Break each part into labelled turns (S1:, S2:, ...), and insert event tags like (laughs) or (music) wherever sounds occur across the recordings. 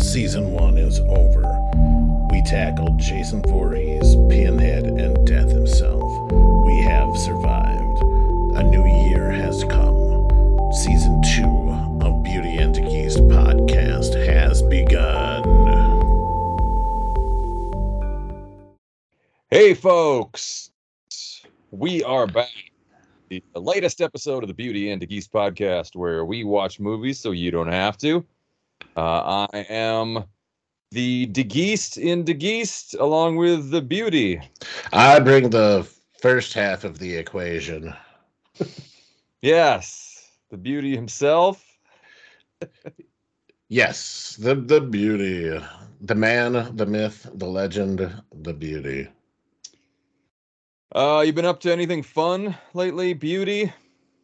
S1: Season 1 is over. We tackled Jason Voorhees, Pinhead, and Death himself. We have survived. A new year has come. Season 2 of Beauty and the Geese podcast has begun.
S2: Hey, folks, we are back. The latest episode of the Beauty and the Geese podcast, where we watch movies so you don't have to. Uh, I am the DeGeest in DeGeest, along with the Beauty.
S1: I bring the first half of the equation.
S2: Yes, the Beauty himself.
S1: Yes, the the beauty, the man, the myth, the legend, the beauty.
S2: Uh, you been up to anything fun lately, Beauty?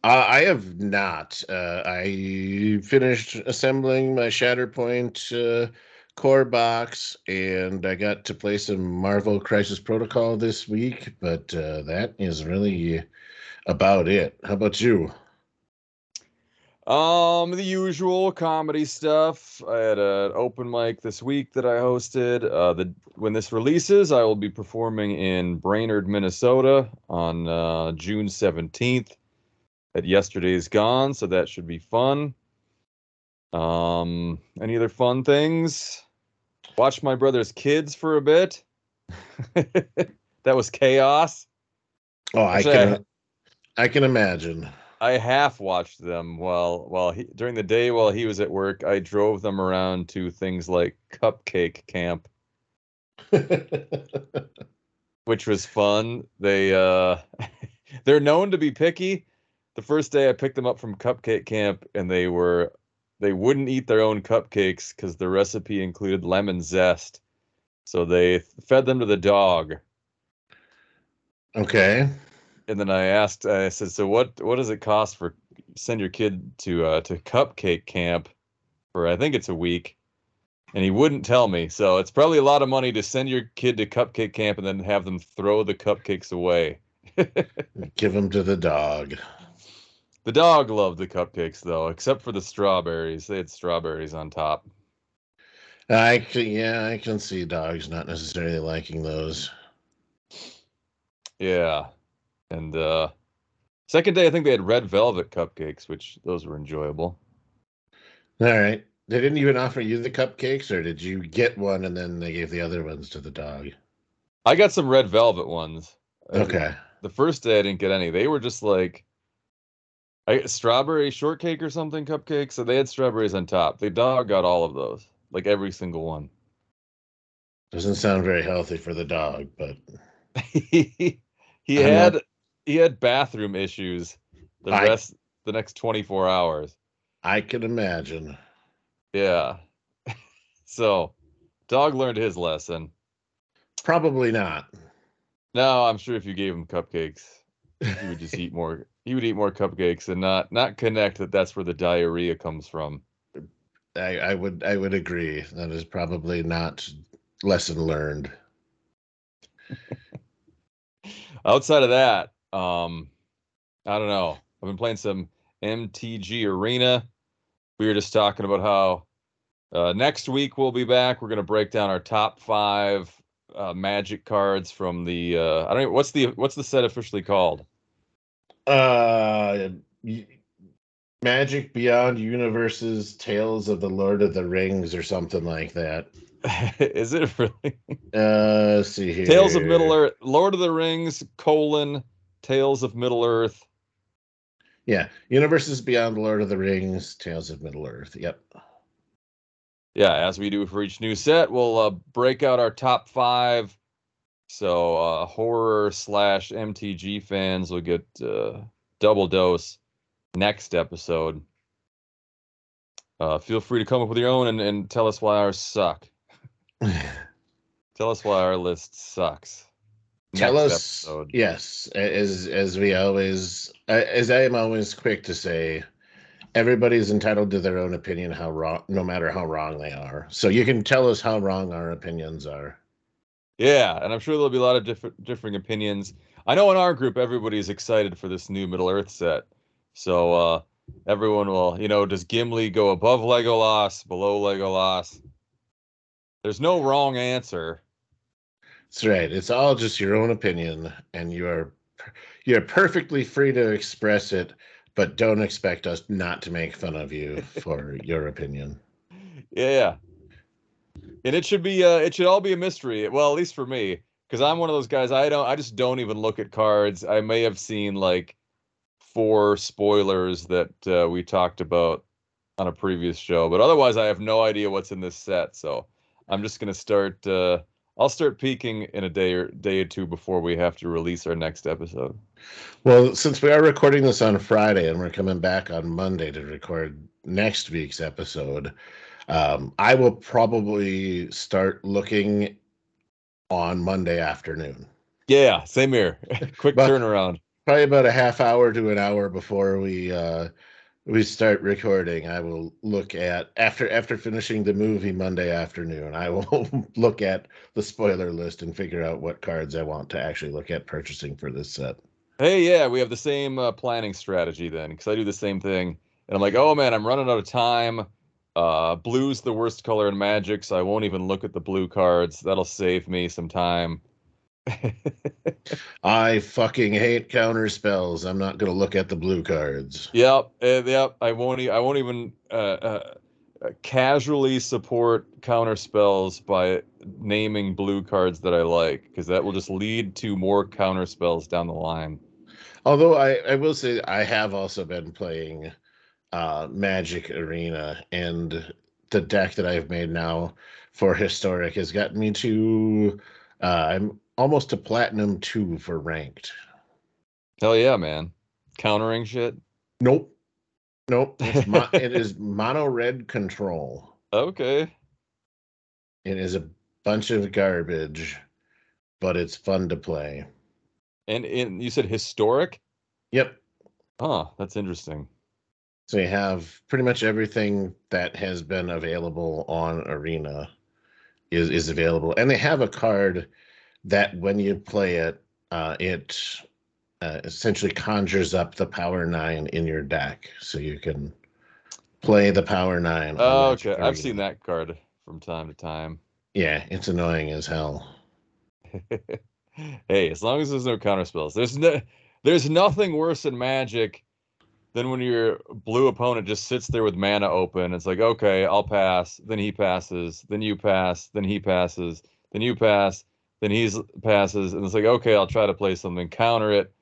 S1: Uh, I have not. Uh, I finished assembling my Shatterpoint uh, core box, and I got to play some Marvel Crisis Protocol this week. But uh, that is really about it. How about you?
S2: Um, the usual comedy stuff. I had an open mic this week that I hosted. Uh, the when this releases, I will be performing in Brainerd, Minnesota, on uh, June seventeenth. At yesterday's gone, so that should be fun. Um, any other fun things? Watch my brother's kids for a bit. (laughs) that was chaos.
S1: Oh, I
S2: Actually,
S1: can, I can imagine.
S2: I half watched them while while he during the day while he was at work. I drove them around to things like Cupcake Camp, (laughs) which was fun. They uh (laughs) they're known to be picky. The first day I picked them up from Cupcake Camp and they were they wouldn't eat their own cupcakes cuz the recipe included lemon zest. So they fed them to the dog.
S1: okay.
S2: and then I asked, I said, "So what? What does it cost for send your kid to uh, to cupcake camp for? I think it's a week." And he wouldn't tell me, so it's probably a lot of money to send your kid to cupcake camp and then have them throw the cupcakes away. (laughs)
S1: Give them to the dog.
S2: The dog loved the cupcakes though, except for the strawberries. They had strawberries on top.
S1: I can, yeah, I can see dogs not necessarily liking those.
S2: Yeah, and uh, second day I think they had red velvet cupcakes, which those were enjoyable.
S1: All right. They didn't even offer you the cupcakes, or did you get one and then they gave the other ones to the dog?
S2: I got some red velvet ones.
S1: Okay.
S2: the first day I didn't get any. They were just like I, strawberry shortcake or something cupcakes. So they had strawberries on top. The dog got all of those, like every single one.
S1: Doesn't sound very healthy for the dog, but (laughs)
S2: he he
S1: I'm
S2: had
S1: not-
S2: he had bathroom issues the
S1: I-
S2: rest the next 24 hours.
S1: I can imagine.
S2: Yeah. (laughs) so dog learned his lesson.
S1: Probably not.
S2: No, I'm sure if you gave him cupcakes, he would just (laughs) eat more. He would eat more cupcakes and not not connect that that's where the diarrhea comes from.
S1: I, I would I would agree. That is probably not lesson learned. (laughs)
S2: outside of that, um, I don't know. I've been playing some MTG Arena. We were just talking about how uh, next week we'll be back. We're gonna break down our top five uh, Magic cards from the. Uh, I don't. Know, what's the what's the set officially called?
S1: Uh Magic Beyond Universes Tales of the Lord of the Rings or something like that. (laughs)
S2: Is it really
S1: Uh let's see here.
S2: Tales of Middle Earth? Lord of the Rings colon Tales of Middle Earth.
S1: Yeah. Universes Beyond Lord of the Rings, Tales of Middle Earth. Yep.
S2: yeah, as we do for each new set, we'll uh, break out our top five. So uh, horror slash MTG fans will get uh, double dose next episode. Uh, feel free to come up with your own and, and tell us why ours suck. (laughs) Tell us why our list sucks.
S1: Tell
S2: Next
S1: us
S2: episode.
S1: yes, as as we always as I am always quick to say, everybody's entitled to their own opinion how wrong no matter how wrong they are. So you can tell us how wrong our opinions are.
S2: Yeah, and I'm sure there'll be a lot of different differing opinions. I know in our group everybody's excited for this new Middle Earth set. So uh everyone will, you know, does Gimli go above Legolas, below Legolas? There's no wrong answer.
S1: That's right. It's all just your own opinion, and you are you're perfectly free to express it, but don't expect us not to make fun of you (laughs) for your opinion.
S2: Yeah. And it should be uh it should all be a mystery. Well, at least for me, because I'm one of those guys I don't I just don't even look at cards. I may have seen like four spoilers that uh, we talked about on a previous show, but otherwise I have no idea what's in this set. So I'm just gonna start uh I'll start peeking in a day or day or two before we have to release our next episode.
S1: Well, since we are recording this on Friday and we're coming back on Monday to record next week's episode, um, I will probably start looking on Monday afternoon.
S2: Yeah, same here. (laughs) Quick
S1: But-
S2: turnaround.
S1: Probably about a half hour to an hour before we uh, we start recording. I will look at after after finishing the movie Monday afternoon. I will (laughs) look at the spoiler list and figure out what cards I want to actually look at purchasing for this set.
S2: Hey, yeah, we have the same uh, planning strategy then, because I do the same thing. And I'm like, oh man, I'm running out of time. Uh, blue's the worst color in Magic, so I won't even look at the blue cards. That'll save me some time. (laughs)
S1: I fucking hate counter spells. I'm not going to look at the blue cards.
S2: Yep, uh, yep. I won't. E- I won't even uh, uh, uh, casually support counter spells by naming blue cards that I like, because that will just lead to more counter spells down the line.
S1: Although I, I will say I have also been playing uh, Magic Arena, and the deck that I've made now for Historic has gotten me to uh, I'm almost to Platinum two for ranked.
S2: Hell yeah, man! Countering shit.
S1: Nope, nope. It's mo- (laughs) it is mono red control.
S2: Okay.
S1: It is a bunch of garbage, but it's fun to play.
S2: And and you said historic.
S1: Yep.
S2: Oh, that's interesting.
S1: So you have pretty much everything that has been available on Arena is is available, and they have a card that when you play it, uh, it uh, essentially conjures up the Power Nine in your deck, so you can play the Power Nine.
S2: Oh, okay. I've seen that card from time to time.
S1: Yeah, it's annoying as hell. (laughs)
S2: hey, as long as there's no counter spells, there's no, there's nothing worse in Magic than when your blue opponent just sits there with mana open. It's like, okay, I'll pass. Then he passes. Then you pass. Then he passes. Then you pass. Then he passes, and it's like, okay, I'll try to play something, counter it.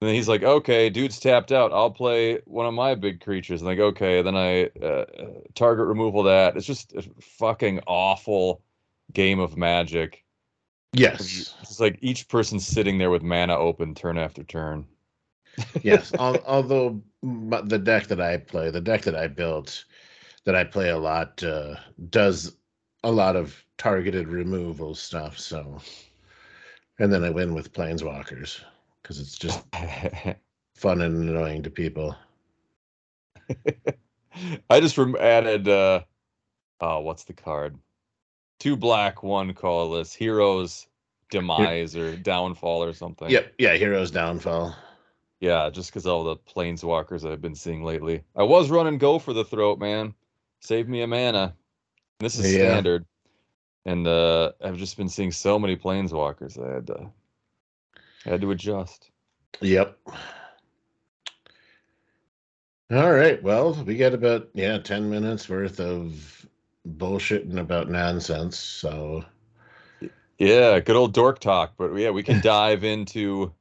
S2: And then he's like, okay, dude's tapped out. I'll play one of my big creatures. And like, okay, then I uh, target removal that. It's just a fucking awful game of Magic.
S1: Yes,
S2: It's like each person sitting there with mana open turn after turn.
S1: Yes. Al- although the deck that I play, the deck that I built, that I play a lot, uh, does a lot of targeted removal stuff. So, and then I win with planeswalkers because it's just (laughs) fun and annoying to people. (laughs)
S2: I just rem- added uh oh, what's the card? Two black, one colorless, heroes demise or downfall or something.
S1: Yep, yeah. Heroes downfall.
S2: Yeah, just because all the planeswalkers I've been seeing lately. I was running go for the throat, man. Save me a mana. This is
S1: Yeah.
S2: standard. And uh I've just been seeing so many planeswalkers. I had to I had to adjust.
S1: Yep. All right. Well, we got about yeah ten minutes worth of bullshitting about nonsense. So
S2: Yeah, good old dork talk. But yeah, we can (laughs) dive into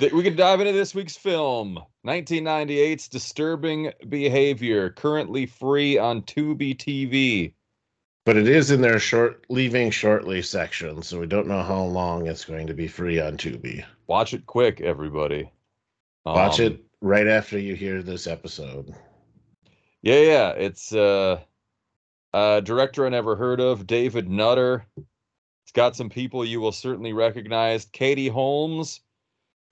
S2: we can dive into this week's film, 1998's Disturbing Behavior, currently free on Tubi TV.
S1: But it is in their short leaving shortly section, so we don't know how long it's going to be free on Tubi.
S2: Watch it quick, everybody.
S1: Watch
S2: Um,
S1: it right after you hear this episode.
S2: Yeah, yeah. It's uh uh director I never heard of, David Nutter. It's got some people you will certainly recognize. Katie Holmes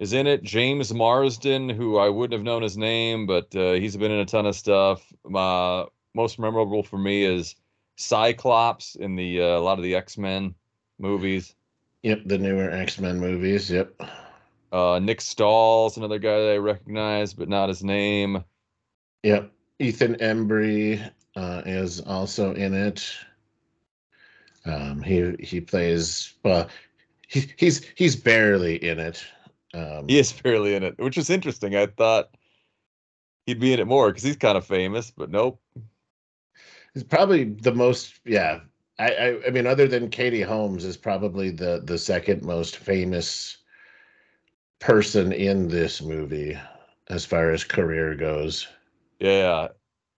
S2: is in it. James Marsden, who I wouldn't have known his name, but uh, he's been in a ton of stuff. Uh, most memorable for me is Cyclops in the uh, a lot of the X-Men movies.
S1: Yep, the newer X Men movies. Yep.
S2: Uh, Nick Stahl's another guy that I recognize, but not his name.
S1: Yep. Ethan Embry uh, is also in it. Um, he he plays well. He, he's he's barely in it. Um,
S2: He is barely in it, which is interesting. I thought he'd be in it more because he's kind of famous, but nope.
S1: He's probably the most. Yeah, I, I I mean, other than Katie Holmes, is probably the the second most famous person in this movie as far as career goes.
S2: Yeah,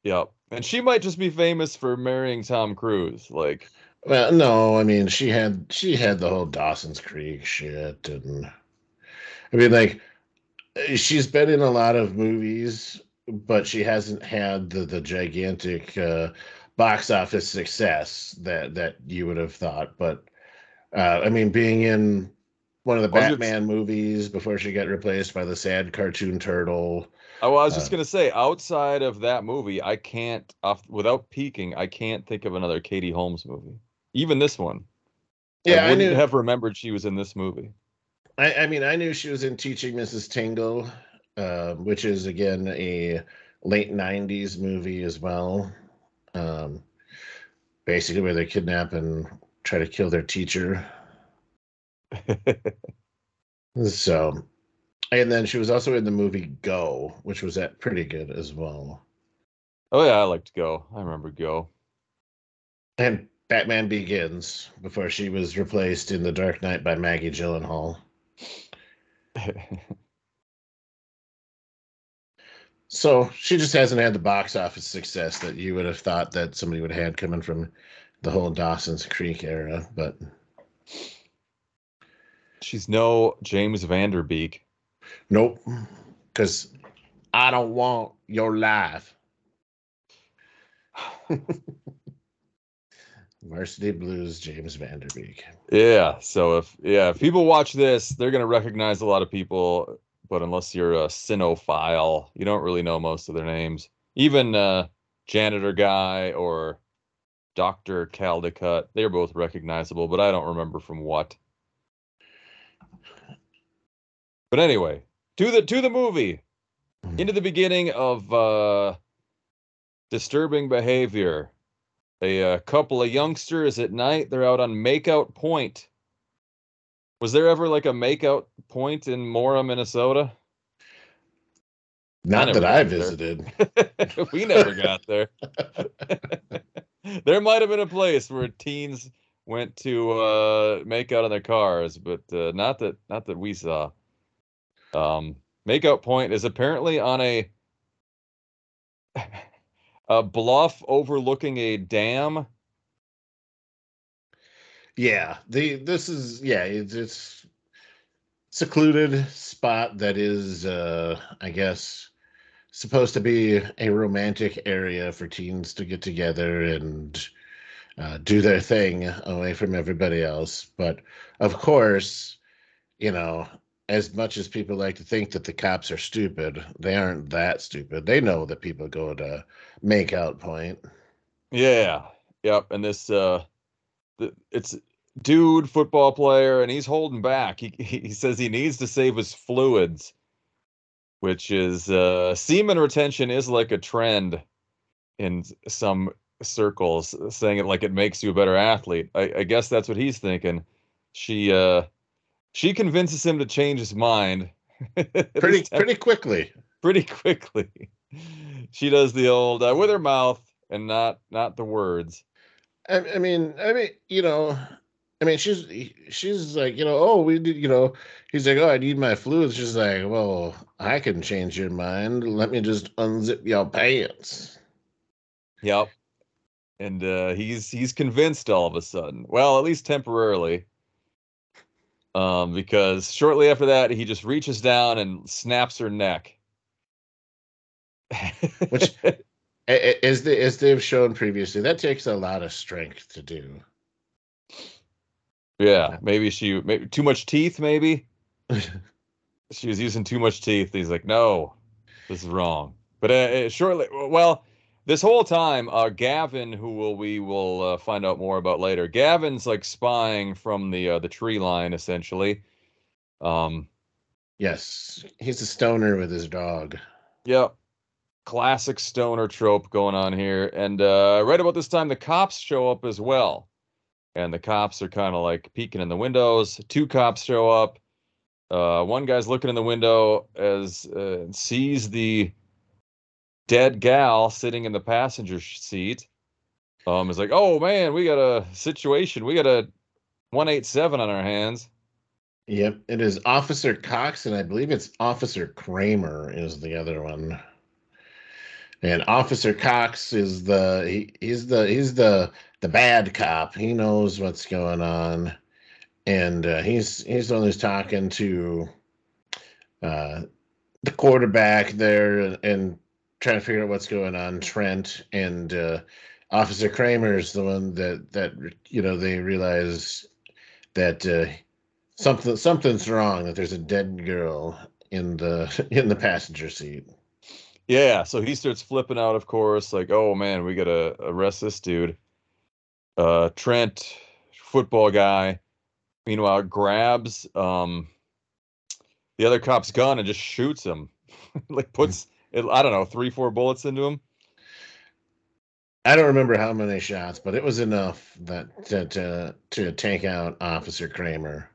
S2: yep. And she might just be famous for marrying Tom Cruise. Like,
S1: Well, no, I mean she had she had the whole Dawson's Creek shit, and I mean like she's been in a lot of movies, but she hasn't had the the gigantic uh, box office success that that you would have thought. But uh, I mean, being in one of the Batman movies before she got replaced by the sad cartoon turtle.
S2: oh, I was just
S1: Uh,
S2: gonna say, outside of that movie, I can't, off without peeking, I can't think of another Katie Holmes movie. Even this one.
S1: Yeah,
S2: I wouldn't have remembered she was in this movie.
S1: I, I mean, I knew she was in Teaching Mrs. Tingle, uh, which is again a late '90s movie as well. Um, basically, where they kidnap and try to kill their teacher. (laughs) So, and then she was also in the movie Go, which was that pretty good as well.
S2: oh yeah, I liked go. I remember Go.
S1: And Batman Begins before she was replaced in The Dark Knight by Maggie Gyllenhaal. So she just hasn't had the box office success that you would have thought that somebody would have had coming from the whole Dawson's Creek era. But
S2: She's no James Van Der Beek.
S1: nope, because I don't want your life. (sighs) Varsity Blues, James Van Der Beek.
S2: Yeah. So if yeah, if people watch this, they're gonna recognize a lot of people, but unless you're a cinephile, you don't really know most of their names. Even uh janitor guy or Dr. Caldicott, they're both recognizable, but I don't remember from what. But anyway, to the to the movie. Into the beginning of uh disturbing behavior. A, uh couple of youngsters at night, they're out on makeout point. Was there ever like a makeout point in Mora, Minnesota?
S1: Not that I visited. (laughs)
S2: we never (laughs) got there. (laughs) there might have been a place where teens went to uh, make out in their cars, but uh, not that not that we saw. Um, Makeout Point is apparently on a a bluff overlooking a dam.
S1: Yeah, the this is yeah, it's, it's secluded spot that is uh I guess supposed to be a romantic area for teens to get together and uh, do their thing away from everybody else. But of course, you know, as much as people like to think that the cops are stupid, they aren't that stupid. They know that people go to make out point.
S2: Yeah, yep. And this uh, th- it's dude football player, and he's holding back. He he says he needs to save his fluids, which is uh, semen retention is like a trend in some circles, saying it like it makes you a better athlete. I, I guess that's what he's thinking. She uh, she convinces him to change his mind. (laughs)
S1: Pretty pretty quickly.
S2: pretty quickly. (laughs) She does the old uh, with her mouth and not not the words.
S1: I, I mean, I mean, you know, I mean, she's she's like, you know, oh, we did, you know, he's like, oh, I need my fluids. She's like, well, I can change your mind. Let me just unzip your pants.
S2: Yep. And uh, he's he's convinced all of a sudden. Well, at least temporarily. Um, because shortly after that, he just reaches down and snaps her neck.
S1: Which- (laughs) As they as they've shown previously, that takes a lot of strength to do.
S2: yeah, maybe she maybe too much teeth. Maybe (laughs) she was using too much teeth. He's like, no, this is wrong. But uh, uh, shortly, well, this whole time, uh, Gavin, who will we will uh, find out more about later. Gavin's like spying from the uh, the tree line, essentially. Um,
S1: Yes, he's a stoner with his dog.
S2: Yep. Classic stoner trope going on here. And uh, right about this time, the cops show up as well. and the cops are kind of like peeking in the windows. Two cops show up. Uh, one guy's looking in the window as uh, sees the dead gal sitting in the passenger seat. Um, is like, oh man, we got a situation. We got a 187 on our hands.
S1: Yep, it is Officer Cox, and I believe it's Officer Kramer is the other one. And Officer Cox is the he, he's the he's the the bad cop. He knows what's going on, and uh, he's he's the one who's talking to uh, the quarterback there and, and, trying to figure out what's going on. Trent and uh, Officer Kramer is the one that that you know they realize that uh, something something's wrong. That there's a dead girl in the (laughs) in the passenger seat.
S2: Yeah, so he starts flipping out, of course, like, oh man, we gotta arrest this dude. Uh Trent, football guy, meanwhile, grabs um the other cop's gun and just shoots him. (laughs) like puts it, I don't know, three, four bullets into him.
S1: I don't remember how many shots, but it was enough that to to, to take out Officer Kramer.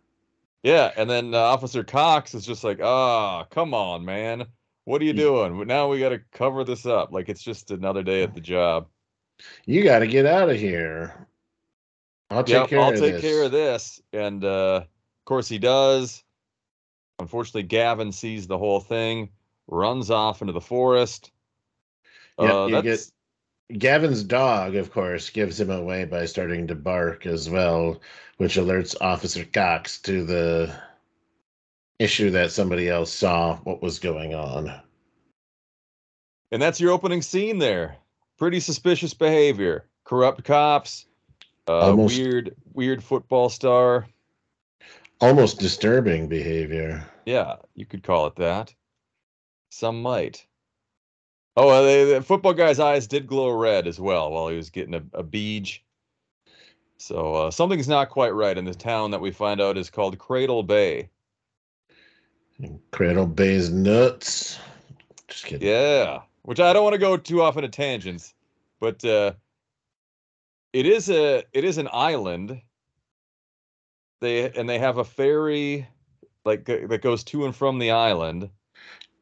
S2: Yeah, and then uh, Officer Cox is just like, "Ah, oh, come on, man. What are you doing? Now we got to cover this up. Like it's just another day at the job.
S1: You got to get out of here. I'll take yep, care
S2: I'll
S1: of
S2: take
S1: this.
S2: care of this. And uh, of course he does. Unfortunately, Gavin sees the whole thing, runs off into the forest.
S1: Yeah, uh, you get Gavin's dog, of course, gives him away by starting to bark as well, which alerts Officer Cox to the issue that somebody else saw what was going on.
S2: And that's your opening scene there. Pretty suspicious behavior. Corrupt cops, uh, almost, weird, weird football star.
S1: Almost disturbing behavior.
S2: Yeah, you could call it that. Some might. Oh, uh, they, the football guy's eyes did glow red as well while he was getting a, a beach. So uh, something's not quite right in the town that we find out is called Cradle Bay.
S1: Cradle Bay's nuts. Just kidding.
S2: Yeah, which I don't want to go too off into tangents, but uh, it is a it is an island. They and they have a ferry like that goes to and from the island.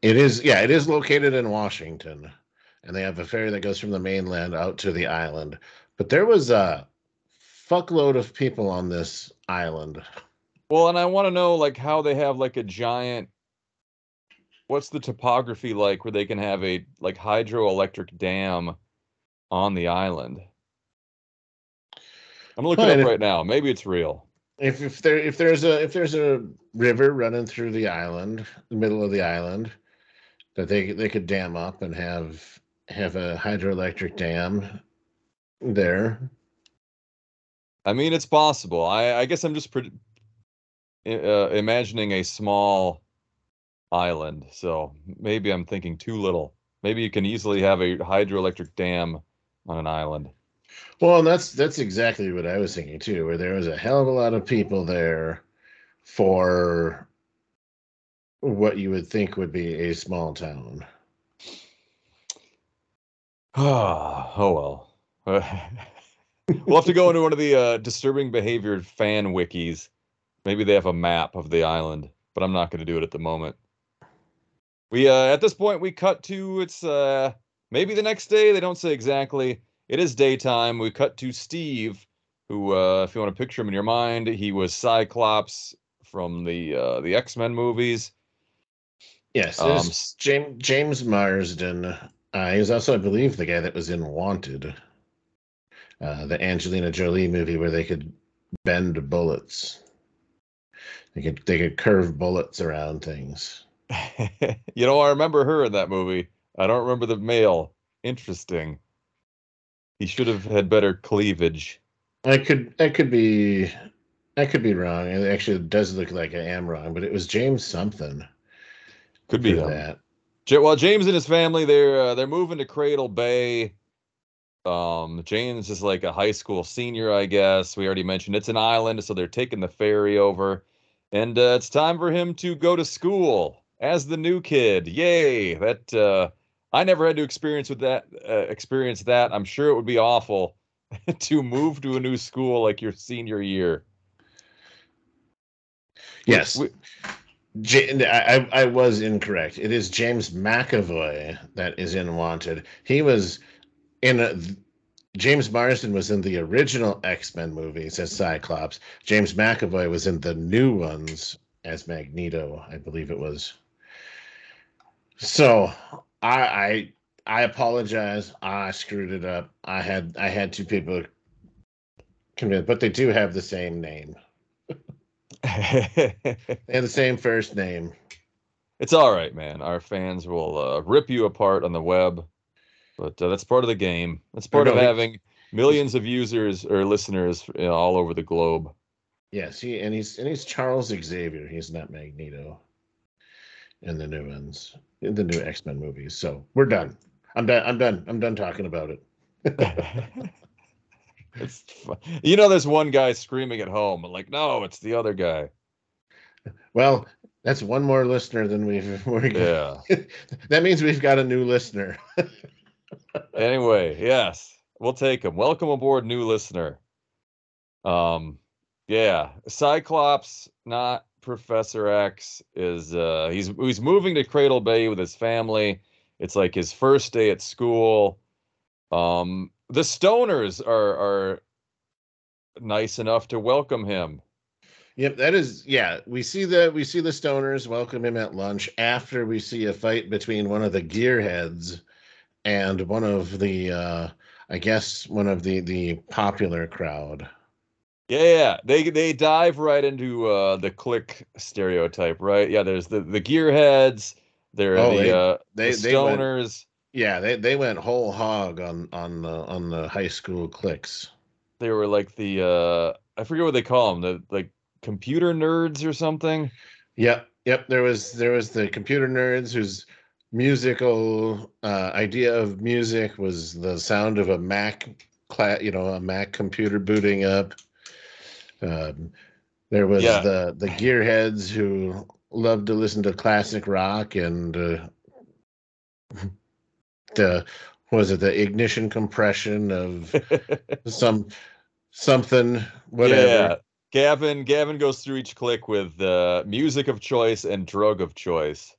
S1: It is yeah, it is located in Washington, and they have a ferry that goes from the mainland out to the island. But there was a fuckload of people on this island.
S2: Well, and I want to know like how they have like a giant what's the topography like where they can have a like hydroelectric dam on the island? I'm looking well, up right now. Maybe it's real.
S1: If if there if there's a if there's a river running through the island, the middle of the island, that they they could dam up and have have a hydroelectric dam there.
S2: I mean, it's possible. I I guess I'm just pre- uh, imagining a small island. So maybe I'm thinking too little. Maybe you can easily have a hydroelectric dam on an island.
S1: Well, and that's that's exactly what I was thinking too, where there was a hell of a lot of people there for what you would think would be a small town. (sighs)
S2: oh well. (laughs) we'll have to go into one of the uh, disturbing behavior fan wikis Maybe they have a map of the island, but I'm not going to do it at the moment. We uh, at this point we cut to it's uh, maybe the next day. They don't say exactly. It is daytime. We cut to Steve, who, uh, if you want to picture him in your mind, he was Cyclops from the uh, the X Men movies.
S1: Yes, um, James James Marsden. Uh, he was also, I believe, the guy that was in Wanted, uh, the Angelina Jolie movie where they could bend bullets. They could they could curve bullets around things. (laughs)
S2: you know, I remember her in that movie. I don't remember the male. Interesting. He should have had better cleavage.
S1: I could I could be I could be wrong. It actually does look like I am wrong, but it was James something.
S2: Could be that. Well, James and his family they're uh, they're moving to Cradle Bay. Um, James is like a high school senior, I guess. We already mentioned it's an island, so they're taking the ferry over. And uh, it's time for him to go to school as the new kid. Yay! That uh, I never had to experience with that. Uh, experience that. I'm sure it would be awful (laughs) to move to a new school like your senior year.
S1: Yes.
S2: We-
S1: J- I, I was incorrect. It is James McAvoy that is in Wanted. He was in a, James Marsden was in the original X Men movies as Cyclops. James McAvoy was in the new ones as Magneto, I believe it was. So I I, I apologize. I screwed it up. I had I had two people convinced, but they do have the same name. (laughs) They have the same first name.
S2: it's all right, man. Our fans will uh, rip you apart on the web, but uh, that's part of the game. That's part of having millions of users or listeners you know, all over the globe.
S1: Yes, he and he's and he's Charles Xavier. He's not Magneto in the new ones, in the new X Men movies. So we're done. I'm done. I'm done. I'm done talking about it. (laughs) (laughs)
S2: it's fu- you know, there's one guy screaming at home, like, no, it's the other guy.
S1: Well, that's one more listener than we've. (laughs) We're,
S2: Yeah. (laughs)
S1: that means we've got a new listener. (laughs)
S2: anyway, yes, we'll take him. Welcome aboard, new listener. Um, yeah, Cyclops, not Professor X, is uh he's he's moving to Cradle Bay with his family. It's like his first day at school. Um, the Stoners are are nice enough to welcome him.
S1: Yep, that is. Yeah, we see the we see the stoners welcome him at lunch after we see a fight between one of the gearheads and one of the, uh I guess, one of the the popular crowd.
S2: Yeah, yeah, they they dive right into uh the clique stereotype, right? Yeah, there's the the gearheads, there are
S1: Oh,
S2: the
S1: they-
S2: uh
S1: they-
S2: the stoners.
S1: Yeah, they they went whole hog on on the on the high school cliques.
S2: they were like the uh I forget what they call them, the like computer nerds or something.
S1: Yep, yep. There was there was the computer nerds whose musical uh, idea of music was the sound of a Mac, cla- you know, a Mac computer booting up. Um, there was
S2: Yeah.
S1: the the gearheads who loved to listen to classic rock and uh, (laughs) the was it the ignition compression of (laughs) some something whatever.
S2: Yeah. Gavin Gavin goes through each clique with uh music of choice and drug of choice.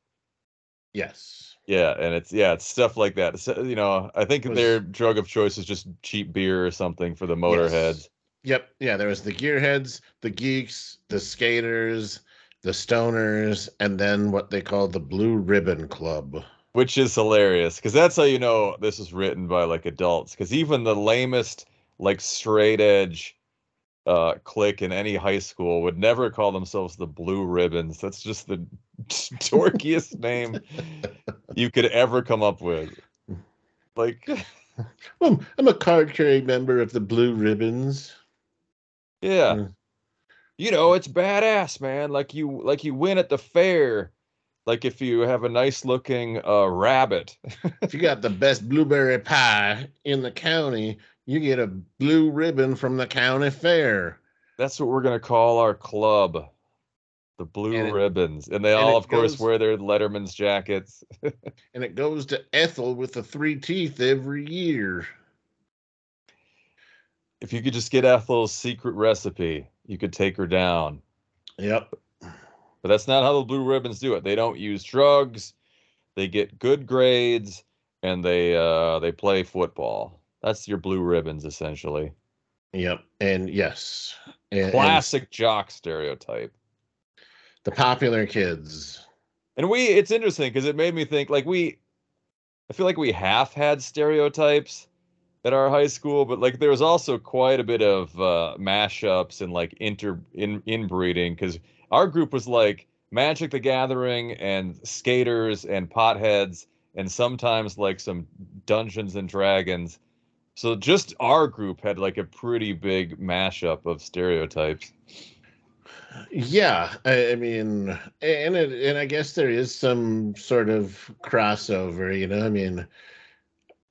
S1: Yes.
S2: Yeah, and it's yeah, it's stuff like that. So, you know, I think
S1: Was-
S2: their drug of choice is just cheap beer or something for the motorheads.
S1: Yes. Yep. Yeah. There was the gearheads, the geeks, the skaters, the stoners, and then what they call the Blue Ribbon Club.
S2: Which is hilarious because that's how you know this is written by like adults because even the lamest like straight edge uh clique in any high school would never call themselves the blue ribbons. That's just the (laughs) dorkiest name (laughs) you could ever come up with. Like (laughs)
S1: Well, I'm a card carrying member of the Blue Ribbons.
S2: yeah.
S1: Mm.
S2: you know it's badass man. Like you like you win at the fair like if you have a nice looking uh rabbit
S1: If you got the best blueberry pie in the county, you get a blue ribbon from the county fair.
S2: That's what we're gonna call our club, the Blue
S1: And it-
S2: Ribbons, and they
S1: and
S2: all, of course, wear their Letterman's jackets. (laughs)
S1: And it goes to Ethel with the three teeth every year.
S2: If you could just get Ethel's secret recipe, you could take her down.
S1: Yep.
S2: But that's not how the Blue Ribbons do it. They don't use drugs. They get good grades, and they uh, they play football. That's your Blue Ribbons, essentially.
S1: Yep. And yes. And- and
S2: Classic jock stereotype.
S1: the popular kids.
S2: And we, it's interesting because it made me think like we, I feel like we half had stereotypes at our high school, but like there was also quite a bit of uh, mashups and like inter in inbreeding because our group was like Magic the Gathering and skaters and potheads and sometimes like some Dungeons and Dragons. So just our group had like a pretty big mashup of stereotypes.
S1: Yeah, I, I mean, and it, and I guess there is some sort of crossover, you know. I mean,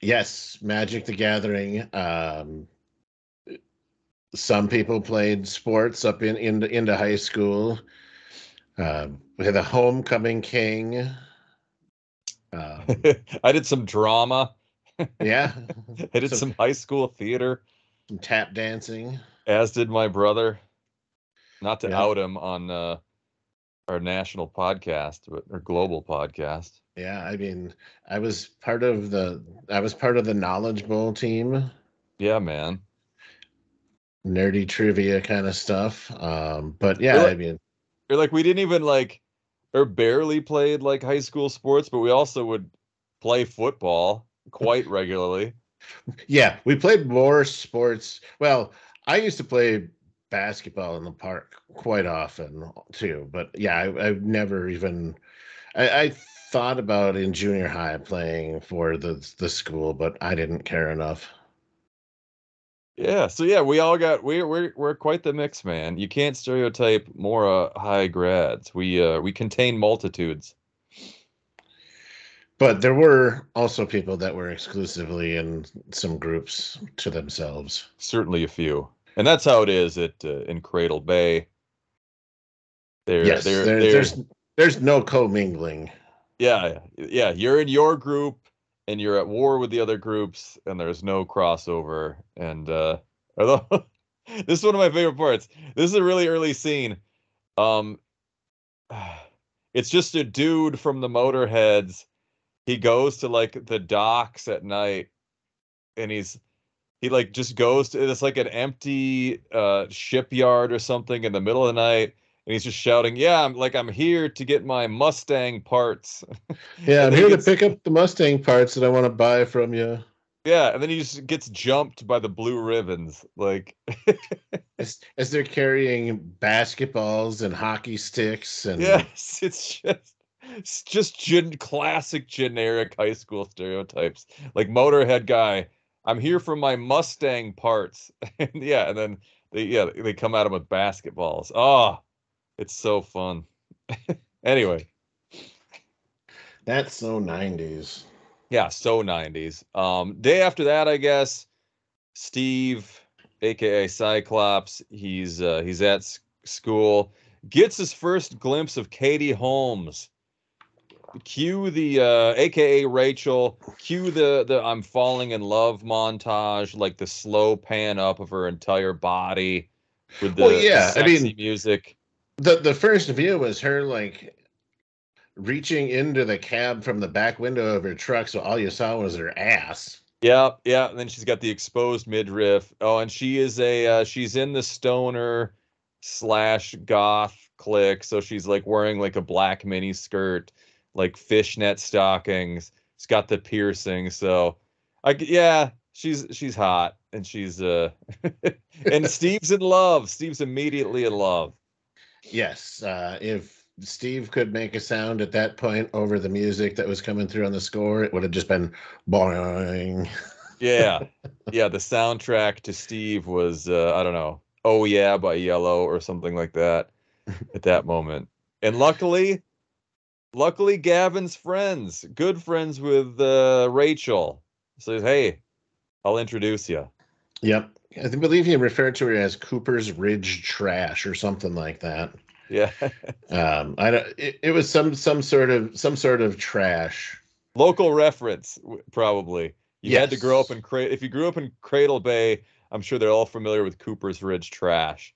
S1: yes, Magic the Gathering. Um, some people played sports up in into into high school. Um, we had the Homecoming King. Um, (laughs)
S2: I did some drama. (laughs)
S1: yeah,
S2: I did
S1: So-
S2: some high school theater.
S1: Some tap dancing.
S2: As did my brother. Not to
S1: Yeah.
S2: out him on uh, our national podcast, but or global podcast.
S1: Yeah, I mean, I was part of the I was part of the Knowledge Bowl team,
S2: Yeah, man.
S1: Nerdy trivia kind of stuff. Um, but yeah,
S2: Really?
S1: I mean,
S2: Or like we didn't even like or barely played like high school sports, but we also would play football quite regularly. (laughs)
S1: yeah, we played more sports. Well, I used to play basketball in the park quite often too, but yeah, I, never even I, I thought about in junior high playing for the the school, but I didn't care enough.
S2: Yeah, so yeah, we all got we're we're we're quite the mix, man. You can't stereotype more uh, high grads. We uh we contain multitudes.
S1: But there were also people that were exclusively in some groups to themselves.
S2: Certainly a few, and that's how it is at uh, in Cradle Bay. There,
S1: yes,
S2: there,
S1: there-
S2: there-
S1: there's there's no commingling.
S2: yeah, yeah. You're in your group, and you're at war with the other groups, and there's no crossover. And uh, although (laughs) this is one of my favorite parts. This is a really early scene. Um, (sighs) it's just a dude from the Motorheads. He goes to like the docks at night, and he's he like just goes to it's like an empty uh shipyard or something in the middle of the night and he's just shouting yeah i'm like i'm here to get my mustang parts. (laughs)
S1: Yeah, I'm here
S2: he
S1: to pick up the Mustang parts that I want to buy from you.
S2: yeah and then he just gets jumped by the blue ribbons like (laughs)
S1: As, as they're carrying basketballs and hockey sticks and
S2: yes (laughs) it's just it's just gen- classic generic high school stereotypes. Like motorhead guy i'm here for my mustang parts. And yeah and then they yeah they come at him with basketballs. Oh it's so fun (laughs) anyway
S1: that's so 90s.
S2: Yeah, so 90s. Um, day after that, I guess, Steve, aka Cyclops, he's uh, he's at s- school, gets his first glimpse of Katie Holmes. Cue the uh, aka Rachel, cue the the I'm falling in love montage, like the slow pan up of her entire body with the,
S1: Well,
S2: the
S1: yeah, I
S2: sexy
S1: mean-
S2: music.
S1: The the first view was her like reaching into the cab from the back window of her truck, so all you saw was her ass.
S2: Yeah, yeah. And then she's got the exposed midriff. Oh, and she is a uh, she's in the stoner slash goth clique. So she's like wearing like a black mini skirt, like fishnet stockings. She's got the piercing. So I g- yeah, she's she's hot and she's uh (laughs) and Steve's in love. Steve's immediately in love.
S1: Yes, uh, if Steve could make a sound at that point over the music that was coming through on the score, it would have just been boing.
S2: Yeah. (laughs) yeah, the soundtrack to Steve was uh, I don't know, Oh Yeah by Yello or something like that at that moment. And luckily, luckily Gavin's friends, good friends with uh, Rachel, says, "Hey, I'll introduce you."
S1: Yep. I believe he referred to her as Cooper's Ridge Trash or something like that.
S2: Yeah. (laughs)
S1: Um, I don't. It, it was some some sort of some sort of trash.
S2: Local reference probably. You had to grow up in Cra- if you grew up in Cradle Bay, I'm sure they're all familiar with Cooper's Ridge trash.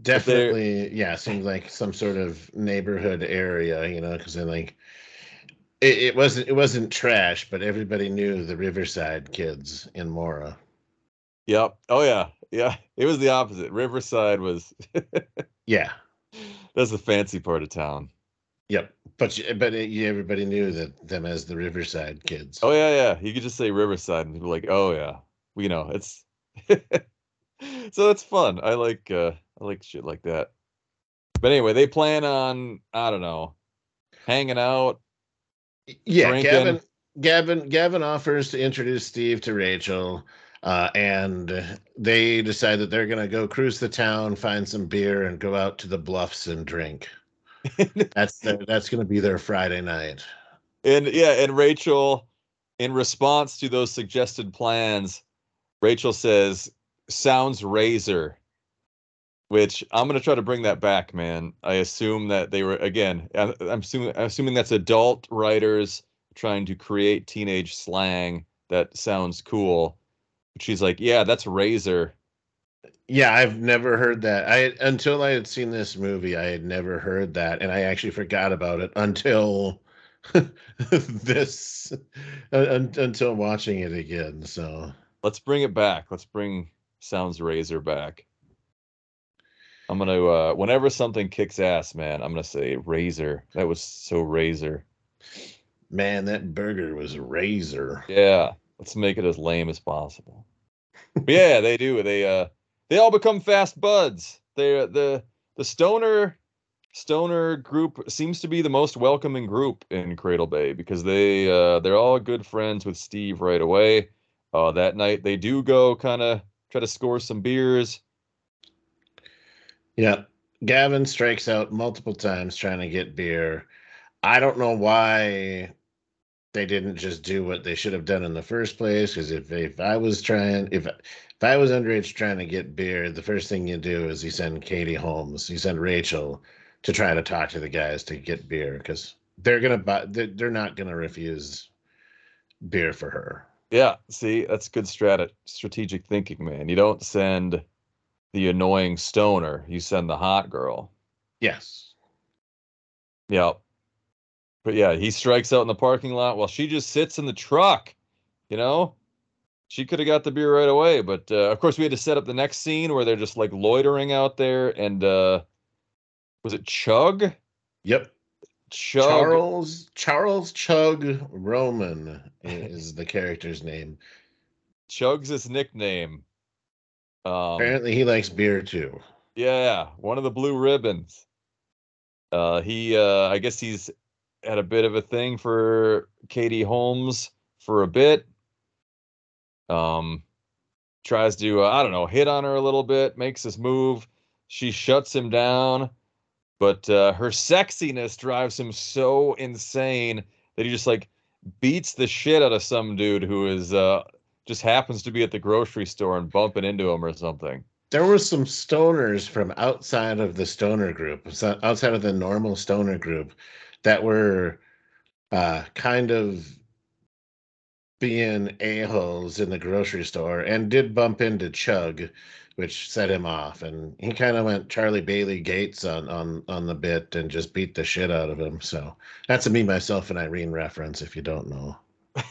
S1: Definitely, yeah. Seems like some sort of neighborhood area, you know, because then like it, it wasn't it wasn't trash, but everybody knew the Riverside kids in Mora.
S2: Yep. Oh yeah. Yeah. (laughs) It was the opposite. Riverside was (laughs)
S1: Yeah.
S2: that's the fancy part of town.
S1: Yep. But but everybody knew that them as the Riverside kids.
S2: Oh yeah, yeah. You could just say Riverside and people like, oh yeah. We know it's (laughs) so it's fun. I like uh I like shit like that. But anyway, they plan on, I don't know, hanging out.
S1: yeah.
S2: drinking.
S1: Gavin Gavin Gavin offers to introduce Steve to Rachel. Uh, and they decide that they're gonna go cruise the town, find some beer, and go out to the bluffs and drink. (laughs) That's their, that's gonna be their Friday night.
S2: And yeah, and Rachel, in response to those suggested plans, Rachel says, sounds razor. Which I'm gonna try to bring that back, man. I assume that they were again. I- I'm assuming, I'm assuming that's adult writers trying to create teenage slang that sounds cool. She's like, "Yeah, that's Razor."
S1: Yeah, I've never heard that. I until I had seen this movie, I had never heard that, and I actually forgot about it until (laughs) this uh, until watching it again. So
S2: let's bring it back. Let's bring Sounds Razor back. I'm gonna uh whenever something kicks ass, man, I'm gonna say Razor. That was so Razor.
S1: Man, that burger was Razor.
S2: Yeah, let's make it as lame as possible. yeah, they do. They uh they all become fast buds. They the the stoner stoner group seems to be the most welcoming group in Cradle Bay because they uh they're all good friends with Steve right away. Uh that night they do go kind of try to score some beers.
S1: Yeah. Gavin strikes out multiple times trying to get beer. I don't know why they didn't just do what they should have done in the first place. Because if if I was trying, if if I was underage trying to get beer, the first thing you do is you send Katie Holmes, you send Rachel to try to talk to the guys to get beer because they're gonna buy. They're not gonna refuse beer for her.
S2: Yeah, see, that's good strat- strategic thinking, man. You don't send the annoying stoner, you send the hot girl.
S1: Yes.
S2: Yep. But yeah, he strikes out in the parking lot while she just sits in the truck. You know, she could have got the beer right away, but uh, of course we had to set up the next scene where they're just like loitering out there. And uh, was it Chug?
S1: Yep. Chug. Charles Charles Chug Roman is the character's name.
S2: Chug's his nickname.
S1: Um, Apparently, he likes beer too.
S2: Yeah, one of the blue ribbons. Uh, he, uh, I guess he's had a bit of a thing for Katie Holmes for a bit. Um, tries to, uh, I don't know, hit on her a little bit, makes this move. She shuts him down, but uh, her sexiness drives him so insane that he just like beats the shit out of some dude who is uh, just happens to be at the grocery store and bumping into him or something.
S1: There were some stoners from outside of the stoner group, outside of the normal stoner group, that were uh, kind of being a-holes in the grocery store and did bump into Chug, which set him off. And he kind of went Charlie Baileygates on, on, on the bit and just beat the shit out of him. So that's a me, myself, and Irene reference if you don't know.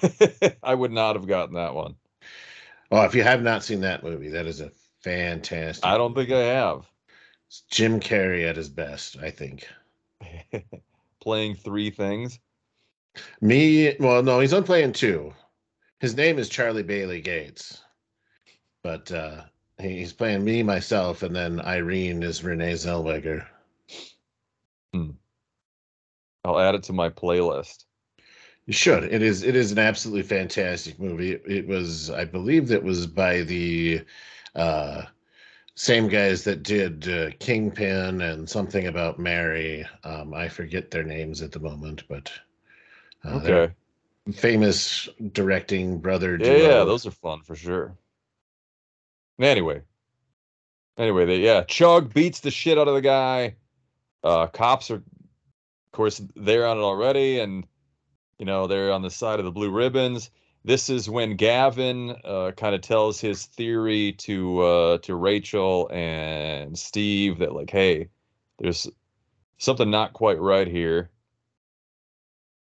S1: (laughs)
S2: I would not have gotten that one.
S1: Oh, if you have not seen that movie, that is a fantastic.
S2: I don't think I have.
S1: It's Jim Carrey at his best, I think. (laughs)
S2: playing three things.
S1: Me, well, no, he's only playing two. His name is Charlie Baileygates, but uh, he's playing me, myself, and then Irene is Renee Zellweger.
S2: Hmm. I'll add it to my playlist.
S1: You should. It is. It is an absolutely fantastic movie. It, it was, I believe, that was by the uh, same guys that did uh, Kingpin and something about Mary. Um, I forget their names at the moment, but
S2: uh, okay,
S1: famous directing brother.
S2: Yeah, yeah, those are fun for sure. Anyway, anyway, they, yeah, Chug beats the shit out of the guy. Uh, cops are, of course, they're on it already, and you know, they're on the side of the blue ribbons. This is when Gavin uh, kind of tells his theory to uh, to Rachel and Steve that like, hey, there's something not quite right here.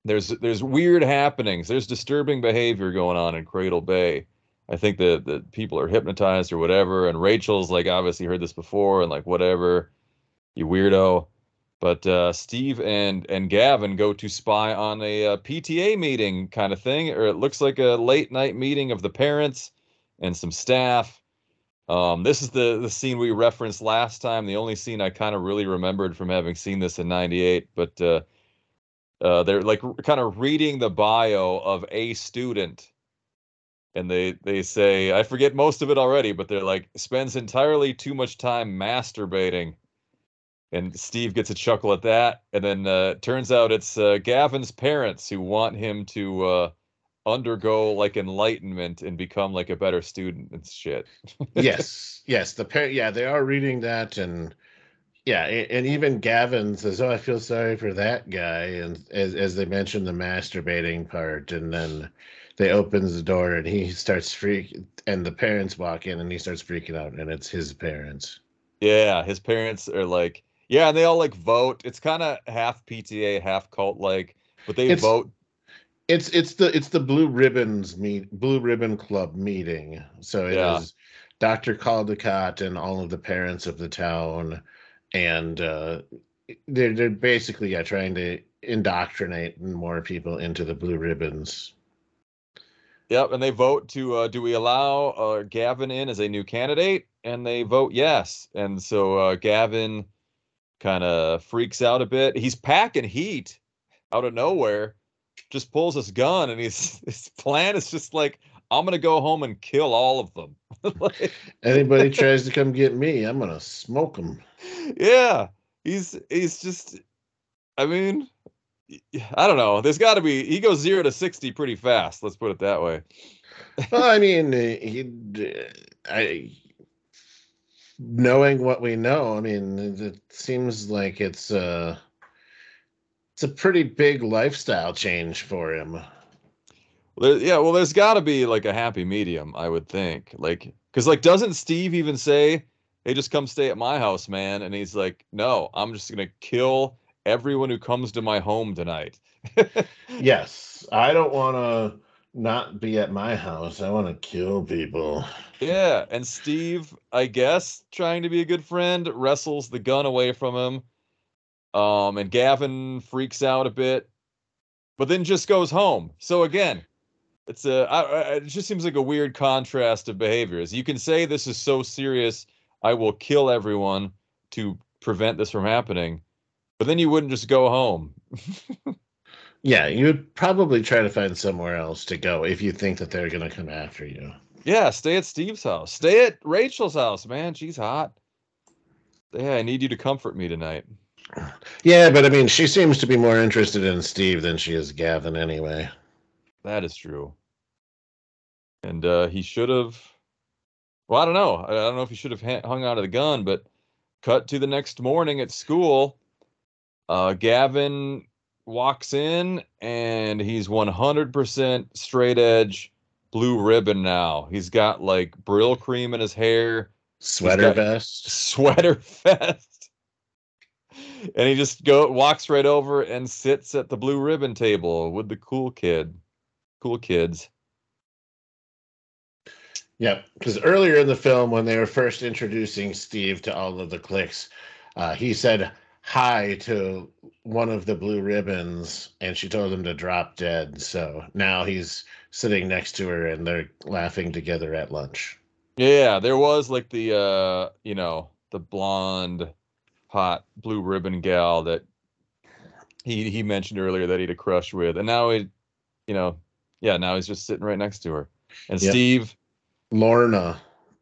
S2: There's there's weird happenings. There's disturbing behavior going on in Cradle Bay. I think that the people are hypnotized or whatever. And Rachel's like obviously heard this before and like whatever, you weirdo. But uh, Steve and and Gavin go to spy on a, a, uh, PTA meeting kind of thing, or it looks like a late night meeting of the parents and some staff. Um, this is the the scene we referenced last time. The only scene I kind of really remembered from having seen this in '98. But uh, uh, they're like kind of reading the bio of a student, and they they say I forget most of it already, but they're like spends entirely too much time masturbating and Steve gets a chuckle at that. And then uh, turns out it's uh, Gavin's parents who want him to uh, undergo like enlightenment and become like a better student and shit. (laughs)
S1: yes, yes, the parent. Yeah, they are reading that, and yeah, and, and, even Gavin says, "Oh, I feel sorry for that guy," and as as they mentioned the masturbating part, and then they opens the door and he starts freak and the parents walk in and he starts freaking out and it's his parents.
S2: Yeah, his parents are like, yeah, and they all like vote. It's kind of half PTA, half cult like, but they
S1: It's-
S2: vote.
S1: It's it's the it's the blue ribbons meet blue ribbon club meeting. So it is
S2: Yeah.
S1: Dr. Caldicott and all of the parents of the town and uh they're they're basically yeah trying to indoctrinate more people into the blue ribbons.
S2: Yep, and they vote to uh, do we allow uh, Gavin in as a new candidate? And they vote yes. And so uh, Gavin kind of freaks out a bit. He's packing heat out of nowhere, just pulls his gun, and he's (laughs) his plan is just like, I'm gonna go home and kill all of them. (laughs) Like,
S1: Anybody (laughs) tries to come get me, I'm gonna smoke them.
S2: yeah, he's he's just. I mean, I don't know. There's got to be. He goes zero to sixty pretty fast. Let's put it that way.
S1: Well, I mean, uh, he, I, knowing what we know, I mean, it seems like it's uh it's a pretty big lifestyle change for him.
S2: Yeah, well, there's got to be like a happy medium, I would think. Like, because like, doesn't Steve even say, "Hey, just come stay at my house, man"? And he's like, "No, I'm just gonna kill everyone who comes to my home tonight." (laughs)
S1: Yes, I don't want to not be at my house. I want to kill people.
S2: Yeah, and Steve, I guess, trying to be a good friend, wrestles the gun away from him. Um, and Gavin freaks out a bit, but then just goes home. So again, it's a it just seems like a weird contrast of behaviors. You can say this is so serious, I will kill everyone to prevent this from happening, but then you wouldn't just go home. (laughs)
S1: Yeah, you would probably try to find somewhere else to go if you think that they're going to come after you.
S2: Yeah, stay at Steve's house. Stay at Rachel's house, man. She's hot. Yeah, I need you to comfort me tonight.
S1: Yeah, but I mean, she seems to be more interested in Steve than she is Gavin anyway.
S2: That is true. And uh, he should have. Well, I don't know. I I don't know if he should have hung out of the gun, but cut to the next morning at school. Uh, Gavin walks in and he's 100% straight edge blue ribbon now. He's got like Brylcreem in his hair,
S1: Sweater vest. (laughs)
S2: sweater vest. And he just go walks right over and sits at the blue ribbon table with the cool kid. Cool kids.
S1: Yep, because earlier in the film, when they were first introducing Steve to all of the cliques, uh, he said hi to one of the blue ribbons, and she told him to drop dead. So now he's sitting next to her, and they're laughing together at lunch.
S2: Yeah, there was like the uh, you know, the blonde, hot blue ribbon gal that he he mentioned earlier that he had a crush with, and now he, you know, yeah, now he's just sitting right next to her. And
S1: Yep.
S2: Steve,
S1: Lorna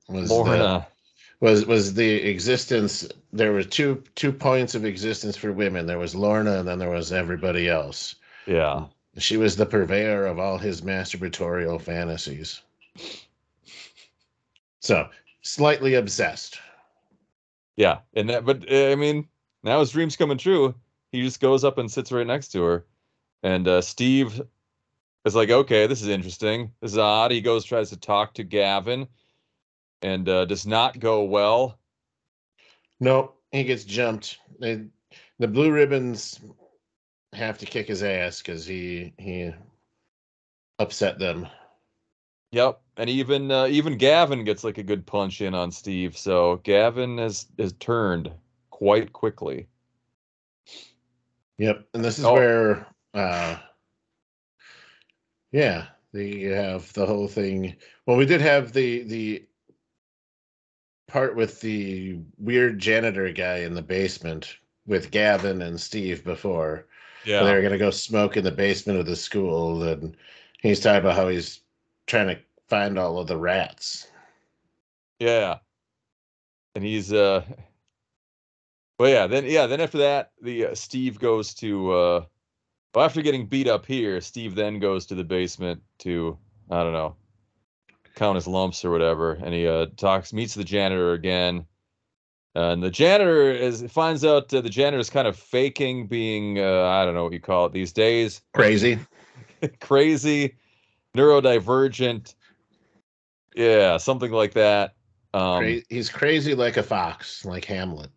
S1: was
S2: Lorna,
S1: was was the existence. There were two two points of existence for women. There was Lorna, and then there was everybody else.
S2: yeah,
S1: She was the purveyor of all his masturbatorial fantasies. So slightly obsessed.
S2: yeah, and that, but uh, I mean, now his dream's coming true. He just goes up and sits right next to her, and uh, Steve is like, okay, this is interesting. This is odd. He goes tries to talk to Gavin, and uh, does not go well.
S1: No, he gets jumped. They, the blue ribbons have to kick his ass because he he upset them.
S2: Yep, and even uh, even Gavin gets like a good punch in on Steve. So Gavin has has turned quite quickly.
S1: Yep, and this is
S2: Oh.
S1: where, uh, yeah, they have the whole thing. Well, we did have the the part with the weird janitor guy in the basement with Gavin and Steve before.
S2: Yeah,
S1: They were gonna go smoke in the basement of the school, and he's talking about how he's trying to find all of the rats.
S2: yeah, and he's uh, well, yeah. Then yeah, then after that, the uh, Steve goes to uh, well, after getting beat up here, Steve then goes to the basement to I don't know, count his lumps or whatever, and he uh talks meets the janitor again. and the janitor is finds out uh, the janitor is kind of faking being uh, I don't know what you call it these days,
S1: Crazy. (laughs)
S2: crazy. neurodivergent. Yeah, something like that. Um,
S1: he's crazy like a fox, like Hamlet.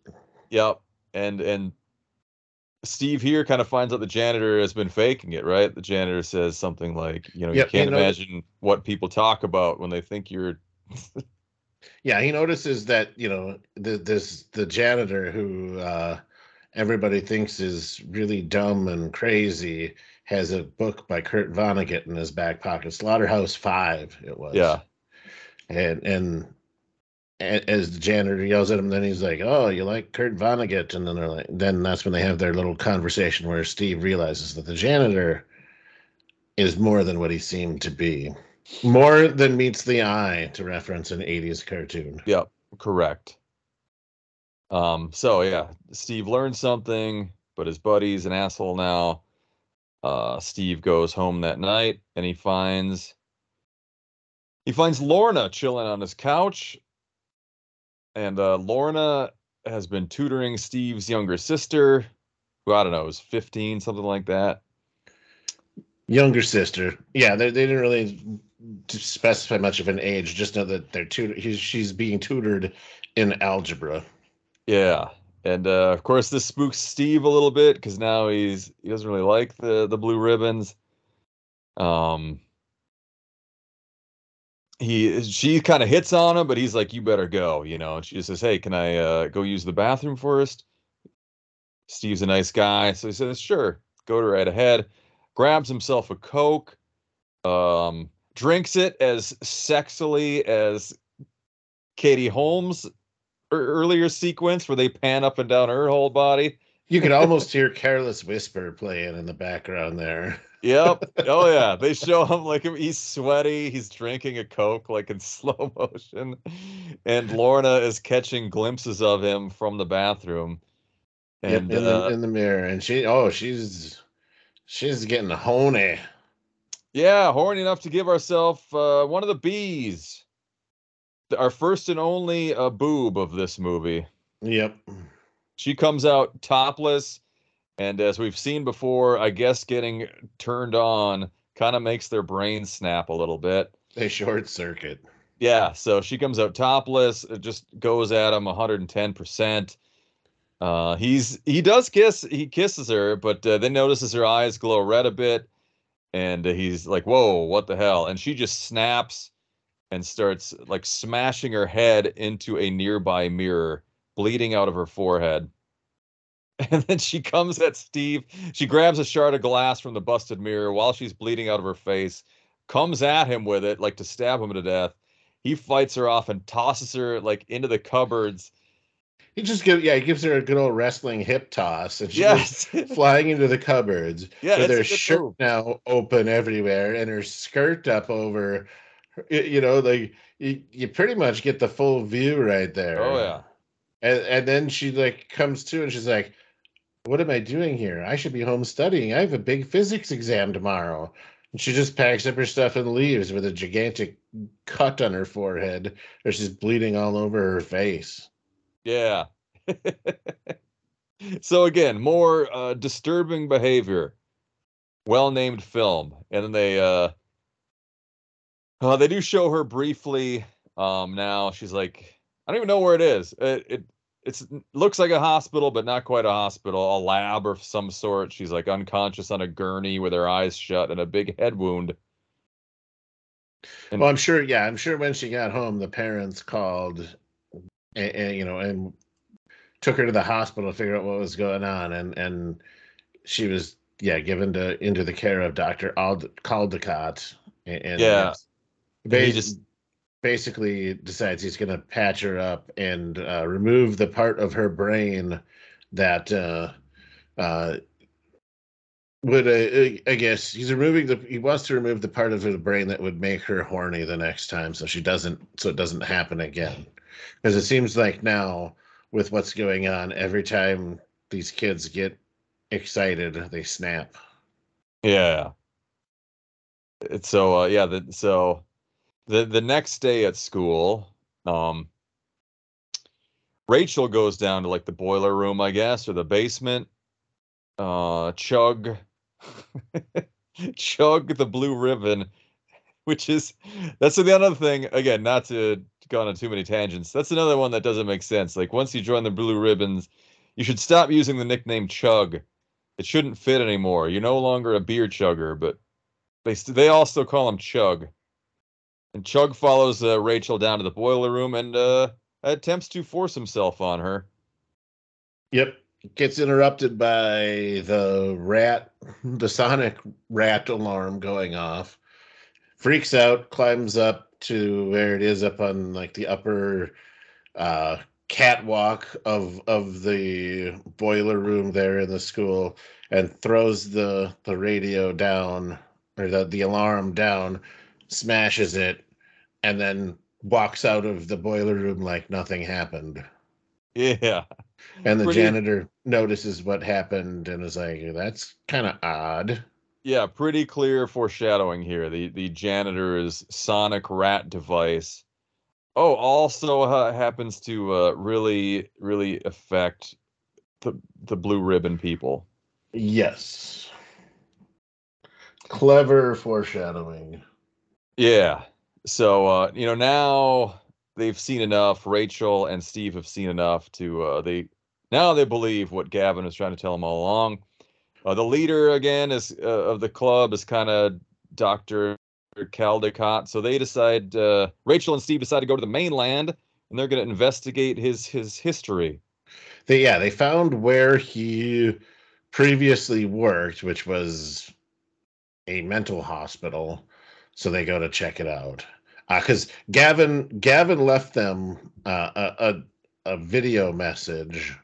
S2: Yep. And and Steve here kind of finds out the janitor has been faking it, right? The janitor says something like, you know,
S1: Yep,
S2: you can't imagine what people talk about when they think you're (laughs)
S1: Yeah, he notices that you know the, this the janitor who uh, everybody thinks is really dumb and crazy has a book by Kurt Vonnegut in his back pocket. Slaughterhouse Five, it was.
S2: yeah.
S1: and and as the janitor yells at him, then he's like, "Oh, you like Kurt Vonnegut?" And then they're like, then that's when they have their little conversation where Steve realizes that the janitor is more than what he seemed to be, more than meets the eye, to reference an '80s cartoon.
S2: Yep, correct. Um, so yeah, Steve learned something, but his buddy's an asshole now. Uh, Steve goes home that night and he finds he finds Lorna chilling on his couch. And uh, Lorna has been tutoring Steve's younger sister, who I don't know, is 15, something like that.
S1: Younger sister, yeah, they, they didn't really specify much of an age. Just know that they're tutor. He's, she's being tutored in algebra.
S2: Yeah. And uh, of course, this spooks Steve a little bit because now he's he doesn't really like the the blue ribbons. Um, he she kind of hits on him, but he's like, "You better go," you know. And she just says, "Hey, can I uh, go use the bathroom first?" Steve's a nice guy, so he says, "Sure, go to right ahead." Grabs himself a coke, um, drinks it as sexily as Katie Holmes' ear- earlier sequence where they pan up and down her whole body.
S1: You could almost (laughs) hear "Careless Whisper" playing in the background there.
S2: Yep. Oh yeah. (laughs) They show him like he's sweaty. He's drinking a coke like in (laughs) slow motion, and Lorna is catching glimpses of him from the bathroom.
S1: Yep,
S2: And
S1: in,
S2: uh,
S1: the, in the mirror, and she, oh, she's she's getting honey.
S2: yeah, horny enough to give ourselves uh, one of the bees, our first and only uh, boob of this movie.
S1: Yep.
S2: She comes out topless, and as we've seen before, I guess getting turned on kind of makes their brain snap a little bit.
S1: They short circuit.
S2: Yeah, so she comes out topless. It just goes at him 110%. Uh, he's he does kiss. He kisses her, but uh, then notices her eyes glow red a bit, and uh, he's like, "Whoa, what the hell?" And she just snaps and starts like smashing her head into a nearby mirror, bleeding out of her forehead. (laughs) And then she comes at Steve. She grabs a shard of glass from the busted mirror while she's bleeding out of her face, comes at him with it like to stab him to death. He fights her off and tosses her like into the cupboards.
S1: He just gives yeah, he gives her a good old wrestling hip toss, and she goes
S2: Yes. (laughs)
S1: flying into the cupboards.
S2: Yeah,
S1: with her shirt
S2: move.
S1: now open everywhere, and her skirt up over. You know, like you, you pretty much get the full view right oh, there.
S2: Oh yeah.
S1: And and then she like comes to and she's like, "What am I doing here? I should be home studying. I have a big physics exam tomorrow." And she just packs up her stuff and leaves with a gigantic cut on her forehead, or she's bleeding all over her face.
S2: Yeah. (laughs) so again, more uh, disturbing behavior. Well named film, and then they uh, uh, they do show her briefly. Um, now she's like, I don't even know where it is. It it it's looks like a hospital, but not quite a hospital. A lab of some sort. She's like unconscious on a gurney with her eyes shut and a big head wound. And-
S1: Well, I'm sure. Yeah, I'm sure when she got home, the parents called, and, you know, and took her to the hospital to figure out what was going on, and and she was yeah given to into the care of Doctor Ald- Caldicott, and, and
S2: Yeah.
S1: he
S2: he just-
S1: basically decides he's going to patch her up and uh, remove the part of her brain that uh, uh, would uh, I guess he's removing the he wants to remove the part of her brain that would make her horny the next time so she doesn't so it doesn't happen again because it seems like now with what's going on every time these kids get excited they snap
S2: Yeah. It's so uh yeah, the so the the next day at school, um Rachel goes down to like the boiler room, I guess, or the basement. Uh chug (laughs) chug the blue ribbon which is that's the other thing. Again, not to go on too many tangents. That's another one that doesn't make sense. Like once you join the Blue Ribbons, you should stop using the nickname Chug. It shouldn't fit anymore. You're no longer a beer chugger, but they st- they all still call him Chug. And Chug follows uh, Rachel down to the boiler room and uh, attempts to force himself on her.
S1: Yep. Gets interrupted by the rat, the sonic rat alarm going off. Freaks out, climbs up to where it is up on like the upper uh, catwalk of of the boiler room there in the school and throws the the radio down or the, the alarm down, smashes it, and then walks out of the boiler room like nothing happened.
S2: Yeah.
S1: And the
S2: Pretty-
S1: janitor notices what happened and is like, that's kind of odd.
S2: Yeah, pretty clear foreshadowing here. The the janitor's sonic rat device. Oh, also uh, happens to uh, really really affect the the blue ribbon people.
S1: Yes. Clever foreshadowing.
S2: Yeah. So uh, you know now they've seen enough. Rachel and Steve have seen enough to uh, they now they believe what Gavin was trying to tell them all along. Uh, the leader again is uh, of the club is kind of Doctor Caldicott. So they decide uh, Rachel and Steve decide to go to the mainland and they're going to investigate his his history.
S1: They yeah, they found where he previously worked, which was a mental hospital. So they go to check it out. Because Gavin Gavin left them uh, a, a a video message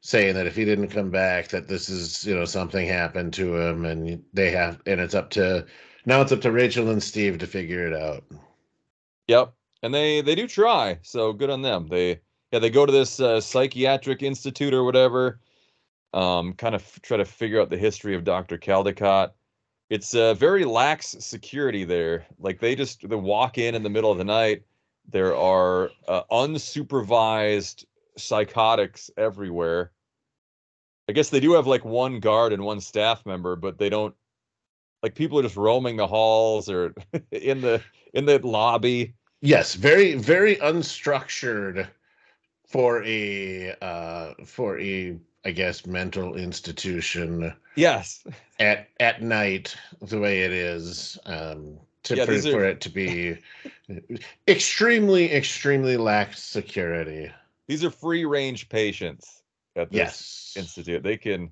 S1: saying that if he didn't come back, that this is you know something happened to him, and they have and it's up to now it's up to Rachel and Steve to figure it out.
S2: Yep, and they they do try. So good on them. They yeah they go to this uh, psychiatric institute or whatever. Um, kind of try to figure out the history of Dr. Caldicott. It's uh, very lax security there. Like they just they walk in in the middle of the night. There are uh, unsupervised psychotics everywhere. I guess they do have like one guard and one staff member, but they don't like people are just roaming the halls or (laughs) in the in the lobby.
S1: Yes, very very unstructured for a uh for a I guess mental institution
S2: Yes.
S1: at at night the way it is um to
S2: Yeah,
S1: for,
S2: are-
S1: for it to be extremely extremely lax security.
S2: These are free range patients at this
S1: Yes.
S2: institute. They can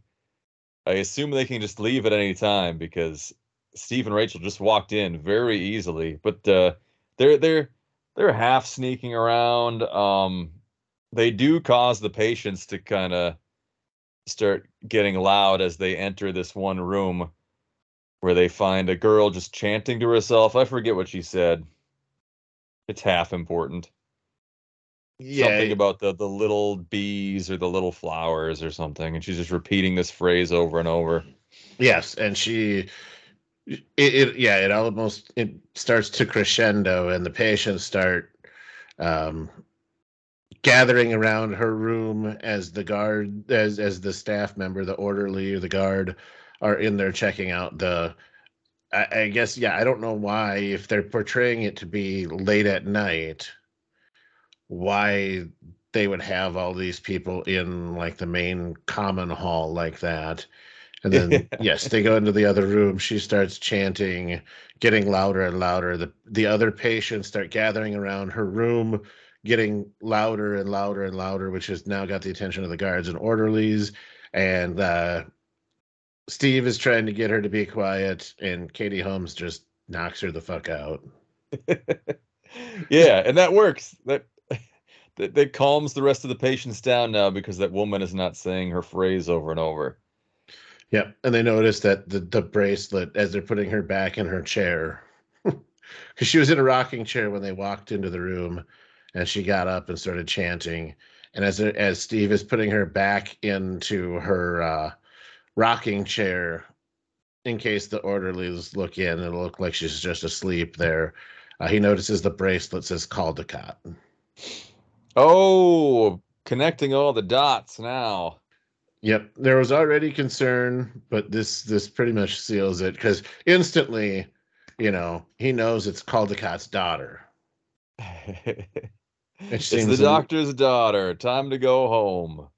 S2: I assume they can just leave at any time because Steve and Rachel just walked in very easily. But uh they're they're they're half sneaking around. Um they do cause the patients to kind of start getting loud as they enter this one room where they find a girl just chanting to herself. I forget what she said. It's half important.
S1: Yeah.
S2: something about the the little bees or the little flowers or something and she's just repeating this phrase over and over
S1: Yes, and she it, it yeah, it almost it starts to crescendo and the patients start um gathering around her room as the guard as as the staff member, the orderly or the guard are in there checking out the I, I guess yeah, I don't know why if they're portraying it to be late at night, why they would have all these people in like the main common hall like that. And then (laughs) yes, they go into the other room. She starts chanting, getting louder and louder. The the other patients start gathering around her room, getting louder and louder and louder, which has now got the attention of the guards and orderlies. And uh, Steve is trying to get her to be quiet, and Katie Holmes just knocks her the fuck out. (laughs)
S2: yeah and that works that, (laughs) that that calms the rest of the patients down now because that woman is not saying her phrase over and over
S1: Yep. And they notice that the, the bracelet, as they're putting her back in her chair, (laughs) because she was in a rocking chair when they walked into the room, and she got up and started chanting. And as as Steve is putting her back into her uh, rocking chair, in case the orderlies look in, it'll look like she's just asleep there. Uh, he notices the bracelet says Caldicott.
S2: oh connecting all the dots now
S1: Yep, there was already concern, but this this pretty much seals it because instantly, you know, he knows it's Caldicott's daughter. (laughs)
S2: it's the doctor's daughter. Time to go home.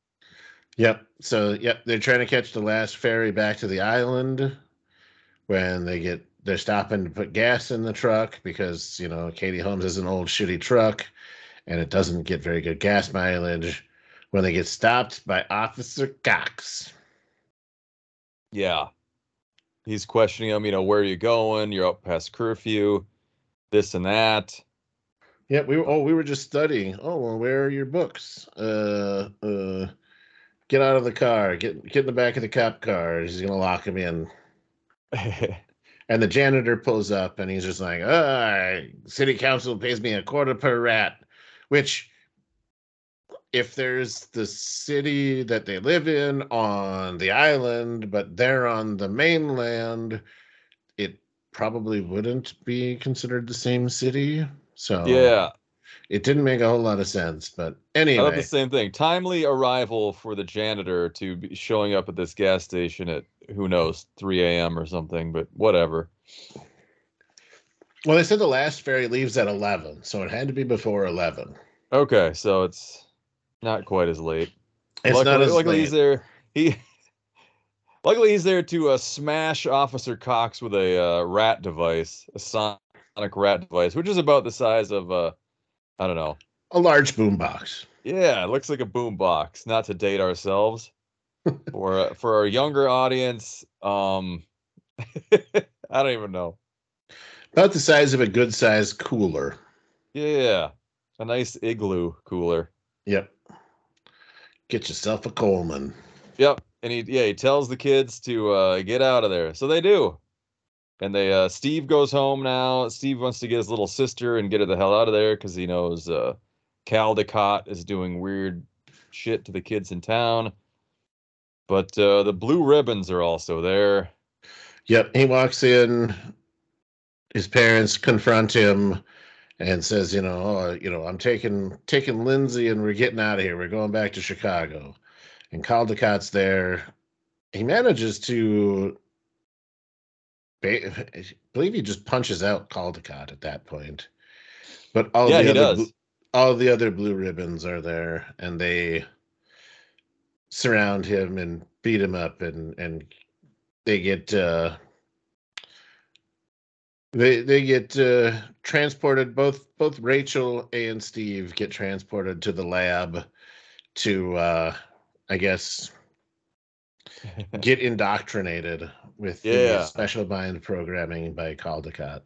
S1: Yep. So yep, they're trying to catch the last ferry back to the island when they get they're stopping to put gas in the truck because you know Katie Holmes is an old shitty truck and it doesn't get very good gas mileage when they get stopped by Officer Cox.
S2: Yeah. He's questioning him, you know, where are you going? You're up past curfew, this and that.
S1: Yeah, we were oh we were just studying. Oh well, where are your books? Uh uh get out of the car, get get in the back of the cop car. He's gonna lock him in. (laughs) And the janitor pulls up and he's just like, ah, city council pays me a quarter per rat. Which if there's the city that they live in on the island, but they're on the mainland, it probably wouldn't be considered the same city. So
S2: yeah.
S1: it didn't make a whole lot of sense. But
S2: I
S1: anyway,
S2: the same thing. Timely arrival for the janitor to be showing up at this gas station at who knows 3 a.m. or something, but whatever.
S1: well, they said the last ferry leaves at 11, so it had to be before 11.
S2: Okay, so it's not quite as late.
S1: It's
S2: luckily,
S1: not as
S2: luckily
S1: late.
S2: he's there. He luckily he's there to uh, smash Officer Cox with a uh, rat device, a sonic rat device, which is about the size of a, I don't know.
S1: a large boombox.
S2: Yeah, it looks like a boombox. Not to date ourselves. (laughs) for uh, for our younger audience, um, (laughs) I don't even know.
S1: About the size of a good sized cooler.
S2: Yeah, a nice igloo cooler.
S1: Yep. Get yourself a Coleman.
S2: Yep. And he yeah, he tells the kids to uh get out of there. So they do. And they uh Steve goes home now. Steve wants to get his little sister and get her the hell out of there because he knows uh Caldicott is doing weird shit to the kids in town. But uh the blue ribbons are also there.
S1: Yep. He walks in. His parents confront him and says, you know, oh, you know, I'm taking taking Lindsay and we're getting out of here. We're going back to Chicago. And Caldicott's there. He manages to I (laughs) believe he just punches out Caldicott at that point. But all
S2: yeah,
S1: the
S2: he
S1: other
S2: does.
S1: blue- all the other blue ribbons are there and they surround him and beat him up and and they get uh they they get uh transported both both Rachel and Steve get transported to the lab to uh I guess (laughs) get indoctrinated with
S2: Yeah.
S1: the special mind programming by Caldicott.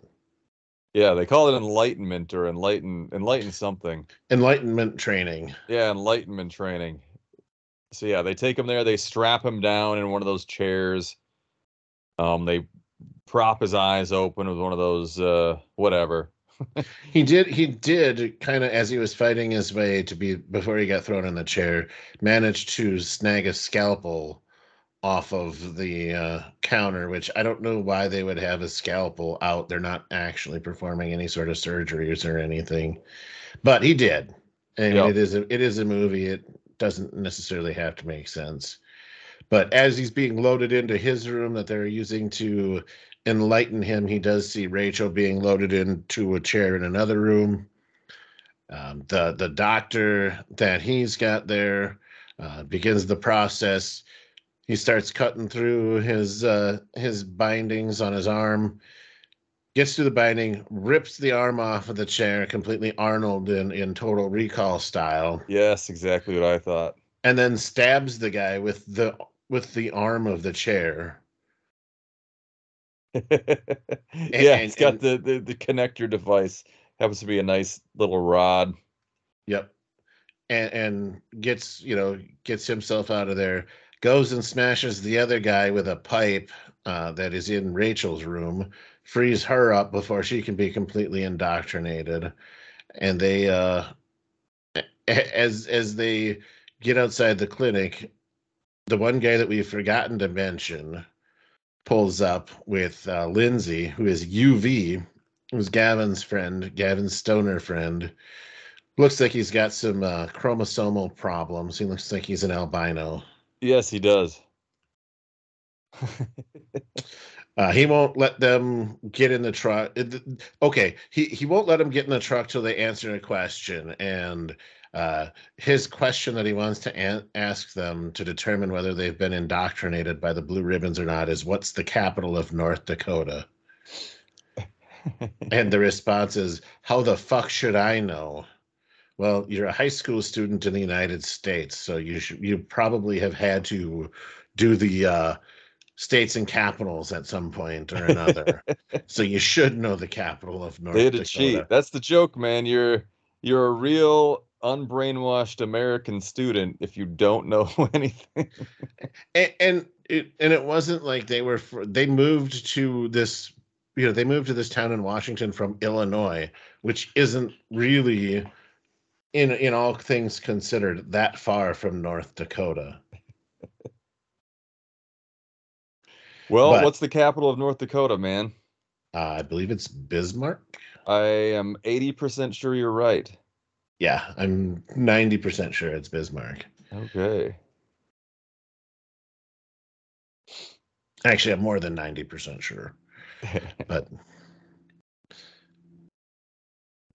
S2: yeah, they call it enlightenment or enlighten enlighten something.
S1: Enlightenment training.
S2: Yeah, enlightenment training. So yeah, they take him there. They strap him down in one of those chairs. Um, they prop his eyes open with one of those uh, whatever. (laughs)
S1: He did. He did kind of as he was fighting his way to be before he got thrown in the chair. Managed to snag a scalpel off of the uh, counter, which I don't know why they would have a scalpel out. They're not actually performing any sort of surgeries or anything, but he did. And
S2: Yep.
S1: it is a, it is a movie. It doesn't necessarily have to make sense. But as he's being loaded into his room that they're using to enlighten him, he does see Rachel being loaded into a chair in another room. Um, the the doctor that he's got there uh, begins the process. He starts cutting through his uh, his bindings on his arm, gets to the binding, rips the arm off of the chair, completely Arnold in in Total Recall style,
S2: Yes, exactly what I thought.
S1: and then stabs the guy with the with the arm of the chair. (laughs)
S2: yeah,
S1: and-
S2: it's got
S1: and-
S2: the, the the connector device. Happens to be a nice little rod.
S1: Yep. And and gets, you know, gets himself out of there, goes and smashes the other guy with a pipe uh, that is in Rachel's room, frees her up before she can be completely indoctrinated. And they uh as as they get outside the clinic, the one guy that we've forgotten to mention pulls up with uh, Lindsay, who is UV, who's Gavin's friend, Gavin's stoner friend. Looks like he's got some uh, chromosomal problems. He looks like he's an albino.
S2: Yes, he does. (laughs)
S1: Uh, he won't let them get in the truck. Okay, he, he won't let them get in the truck till they answer a question. And uh, his question that he wants to an- ask them to determine whether they've been indoctrinated by the blue ribbons or not is what's the capital of North Dakota? (laughs) and the response is, How the fuck should I know? Well, you're a high school student in the United States, so you should, you probably have had to do the uh, states and capitals at some point or another. (laughs) so you should know the capital of North Dakota.
S2: cheat. That's the joke, man. You're you're a real unbrainwashed American student if you don't know (laughs) anything.
S1: and, and it and it wasn't like they were for, they moved to this you know they moved to this town in Washington from Illinois, which isn't really in in all things considered that far from North Dakota. (laughs)
S2: well,
S1: But-
S2: what's the capital of North Dakota, man?
S1: Uh, I believe it's Bismarck.
S2: I am 80% sure you're right.
S1: Yeah, I'm 90% sure it's Bismarck.
S2: Okay.
S1: Actually, I'm more than 90% sure. (laughs) But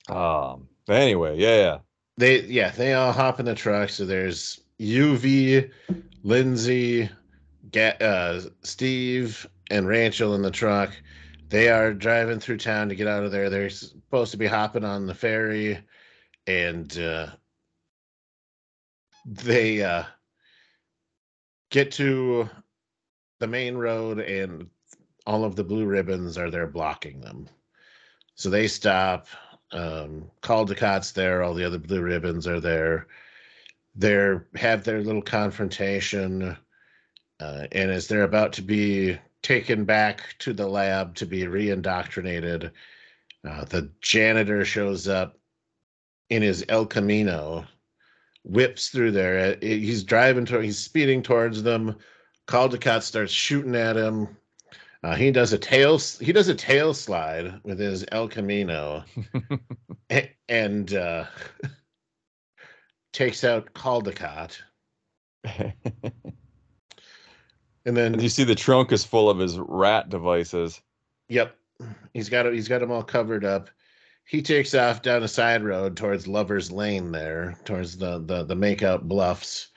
S2: um anyway, yeah, yeah.
S1: They yeah, they all hop in the truck. So there's UV, Lindsay, Ga- uh, Steve, and Rachel in the truck. They are driving through town to get out of there. They're supposed to be hopping on the ferry, and uh, they uh, get to the main road, and all of the blue ribbons are there blocking them. So they stop. Um, Caldicott's there. All the other blue ribbons are there. They're have their little confrontation, uh, and as they're about to be taken back to the lab to be re-indoctrinated, uh, the janitor shows up in his El Camino, whips through there. Uh, He's driving toward. He's speeding towards them. Caldicott starts shooting at him. Uh, he does a tail. He does a tail slide with his El Camino, (laughs) a- and uh, (laughs) takes out Caldicott. (laughs) And then
S2: and you see the trunk is full of his rat devices.
S1: Yep, he's got. He's got them all covered up. He takes off down a side road towards Lovers Lane, there towards the the the makeout bluffs.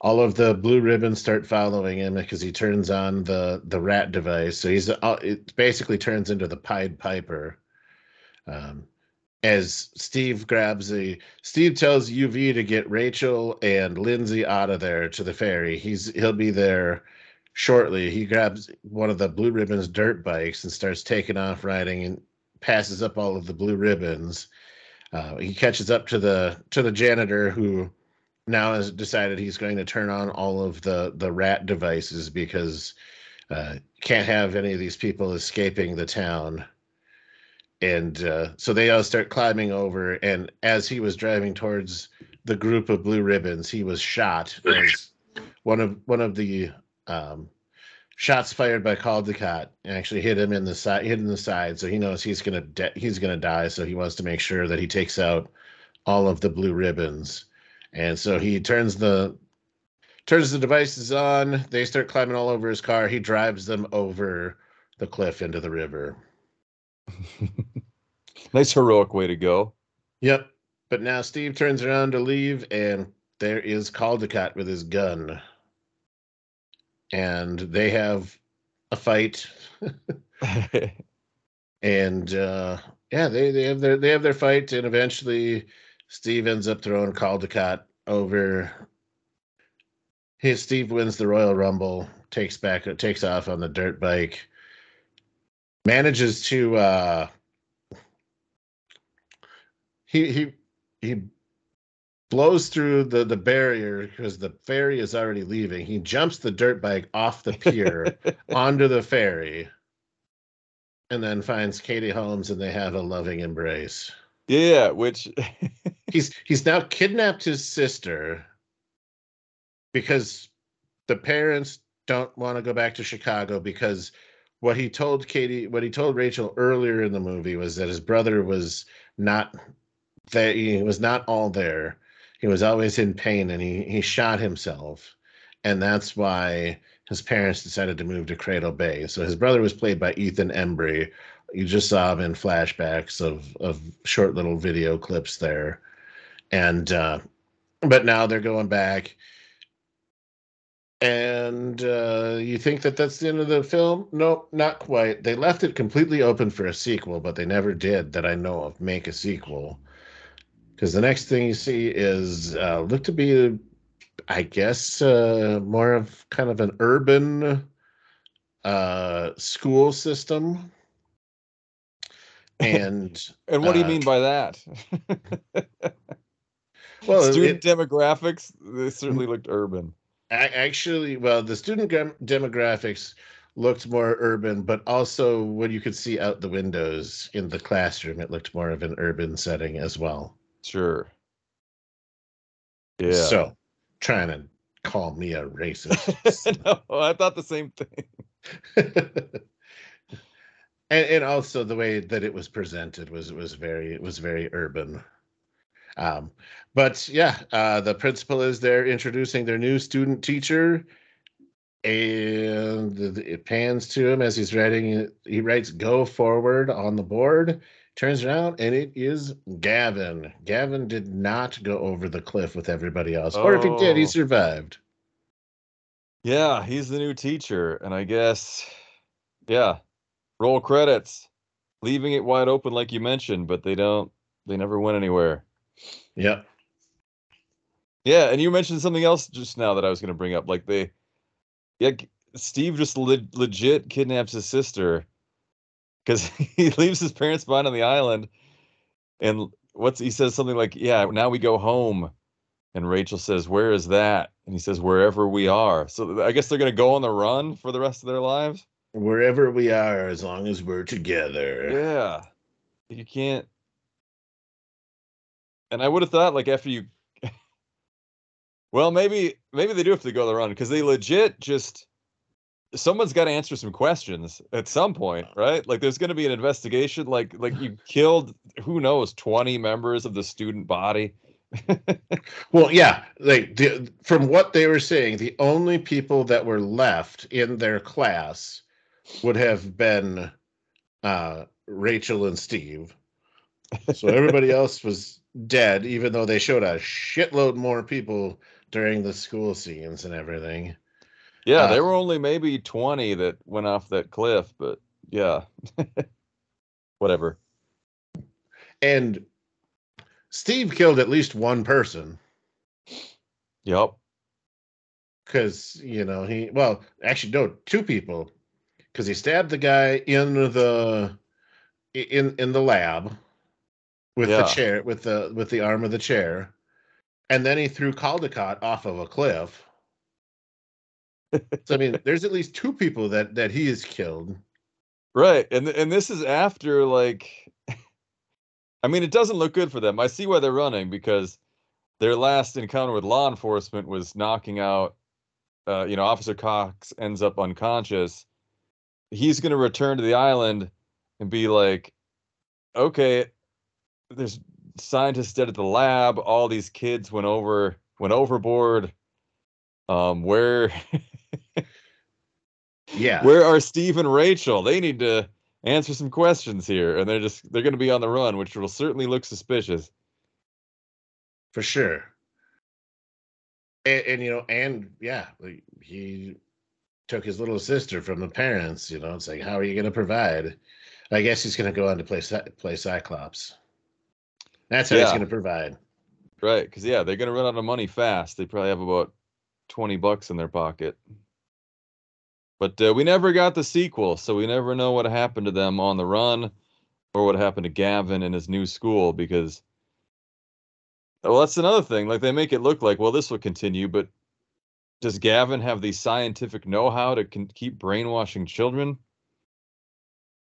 S1: All of the blue ribbons start following him because he turns on the the rat device. So he's uh, it basically turns into the Pied Piper. Um, as Steve grabs the Steve tells UV to get Rachel and Lindsay out of there to the ferry. He's he'll be there shortly. He grabs one of the blue ribbons dirt bikes and starts taking off riding and passes up all of the blue ribbons. Uh, he catches up to the to the janitor who now has decided he's going to turn on all of the the rat devices because uh, can't have any of these people escaping the town. And uh, so they all start climbing over and as he was driving towards the group of blue ribbons he was shot as one of one of the um, shots fired by Caldicott actually hit him in the side hit in the side so he knows he's gonna de- he's gonna die so he wants to make sure that he takes out all of the blue ribbons and so he turns the turns the devices on they start climbing all over his car he drives them over the cliff into the river (laughs)
S2: nice heroic way to go.
S1: Yep. But now Steve turns around to leave, and there is Caldicott with his gun. And they have a fight. (laughs) (laughs) and uh yeah, they, they have their they have their fight, and eventually Steve ends up throwing Caldicott over. His Steve wins the Royal Rumble, takes back takes off on the dirt bike, manages to uh he he he blows through the the barrier because the ferry is already leaving. He jumps the dirt bike off the pier (laughs) onto the ferry, and then finds Katie Holmes, and they have a loving embrace.
S2: Yeah, which (laughs)
S1: He's he's now kidnapped his sister because the parents don't want to go back to Chicago because what he told Katie, what he told Rachel earlier in the movie was that his brother was not that he was not all there. He was always in pain and he he shot himself. And that's why his parents decided to move to Cradle Bay. So his brother was played by Ethan Embry. You just saw him in flashbacks of of short little video clips there, and uh, but now they're going back. And uh, you think that that's the end of the film? Nope, not quite. They left it completely open for a sequel, but they never did, that I know of, make a sequel. Because the next thing you see is uh, look to be I guess uh, more of kind of an urban uh, school system. And (laughs)
S2: and what do you
S1: uh,
S2: mean by that? (laughs)
S1: well, (laughs)
S2: Student
S1: it-
S2: demographics, they certainly looked urban.
S1: actually, well, the student demographics looked more urban, but also when you could see out the windows in the classroom, it looked more of an urban setting as well.
S2: Sure. Yeah.
S1: So, trying to call me a racist.
S2: no, I thought the same thing.
S1: And, and also the way that it was presented was was very it was very urban. Um but yeah uh the principal is there introducing their new student teacher. And it pans to him as he's writing he writes go forward on the board. Turns around and it is gavin. Gavin did not go over the cliff with everybody else or if he did he
S2: Oh.
S1: survived.
S2: Yeah, he's the new teacher, and I guess, yeah, roll credits, leaving it wide open like you mentioned, but they don't, they never went anywhere.
S1: Yeah.
S2: Yeah, and you mentioned something else just now that I was going to bring up, like they, yeah, Steve just le- legit kidnaps his sister because (laughs) he leaves his parents behind on the island, and what's he says something like, "Yeah, now we go home," and Rachel says, "Where is that?" And he says, "Wherever we are." So I guess they're going to go on the run for the rest of their lives.
S1: Wherever we are as long as we're together
S2: Yeah. You can't. And I would have thought, like, after you. (laughs) well, maybe maybe they do have to go the run because they legit just. Someone's got to answer some questions at some point, right? Like, there's going to be an investigation. Like, like you (sighs) killed who knows twenty members of the student body. (laughs)
S1: Well, yeah, like the, from what they were saying, the only people that were left in their class would have been uh, Rachel and Steve. So everybody (laughs) else was dead, even though they showed a shitload more people during the school scenes and everything.
S2: Yeah,
S1: Uh,
S2: there were only maybe twenty that went off that cliff, but yeah, (laughs) whatever.
S1: And Steve killed at least one person
S2: Yep.
S1: because you know he well actually no two people because he stabbed the guy in the in in the lab with the chair with the with the arm of the chair and then he threw Caldicott off of a cliff so i mean (laughs) there's at least two people that that he has killed
S2: Right. And and this is after like (laughs) I mean it doesn't look good for them. I see why they're running because their last encounter with law enforcement was knocking out uh you know Officer Cox ends up unconscious. He's going to return to the island and be like okay there's scientists dead at the lab. All these kids went over went overboard. Um where (laughs)
S1: yeah.
S2: where are Steve and Rachel? They need to answer some questions here, and they're just they're going to be on the run, which will certainly look suspicious.
S1: for sure. And, and you know and yeah like, he took his little sister from the parents you know it's like how are you going to provide i guess he's going to go on to play play cyclops that's how he's going to provide
S2: Right? Because yeah, they're going to run out of money fast. They probably have about twenty bucks in their pocket. But uh, we never got the sequel, so we never know what happened to them on the run, or what happened to Gavin in his new school. Because, well, that's another thing. Like they make it look like, well, this will continue, but does Gavin have the scientific know-how to con- keep brainwashing children?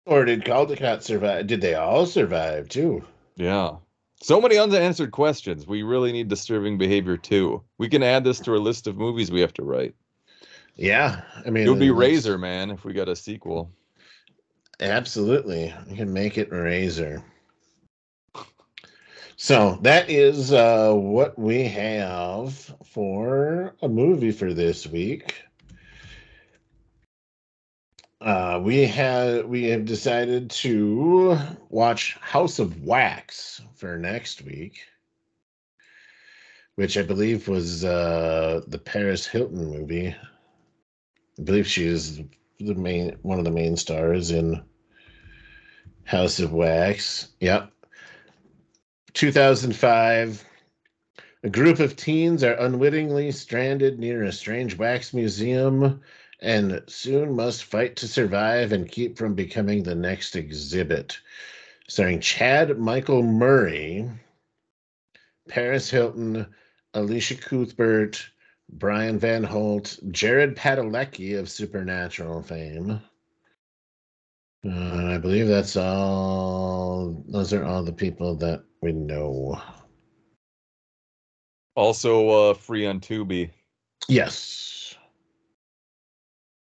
S1: or did caldicott survive did they all survive too
S2: Yeah. So many unanswered questions. We really need disturbing behavior too. We can add this to our list of movies we have to write.
S1: yeah i mean
S2: It would be Razor Man if we got a sequel.
S1: absolutely you can make it razor so that is uh what we have for a movie for this week Uh, we have we have decided to watch House of Wax for next week, which I believe was uh, the Paris Hilton movie. I believe she is the main one of the main stars in House of Wax. Yep. 2005. A group of teens are unwittingly stranded near a strange wax museum and soon must fight to survive and keep from becoming the next exhibit. Starring Chad Michael Murray, Paris Hilton, Elisha Cuthbert, Brian Van Holt, Jared Padalecki of Supernatural fame. Uh, I believe that's all. Those are all the people that we know.
S2: Also uh, free on Tubi.
S1: Yes.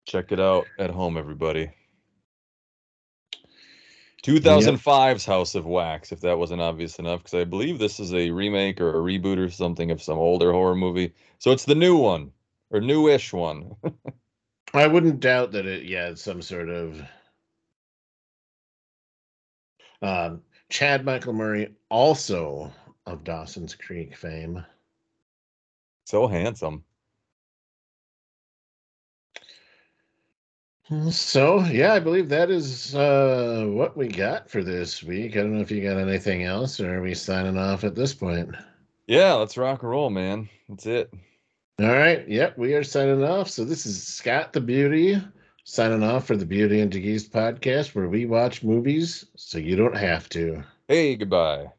S2: Check it out at home, everybody. 2005's House of Wax, if that wasn't obvious enough, because I believe this is a remake or a reboot or something of some older horror movie. So it's the new one or newish one. (laughs)
S1: I wouldn't doubt that it, yeah, it's some sort of. Um, Chad Michael Murray, also of Dawson's Creek fame.
S2: so handsome.
S1: So yeah, I believe that is uh, what we got for this week. I don't know if you got anything else, or are we signing off at this point?
S2: Yeah, let's rock and roll, man. That's it.
S1: All right. Yep, we are signing off. So this is Scott the Beauty signing off for the Beauty and the Geese podcast, where we watch movies so you don't have to.
S2: Hey, goodbye.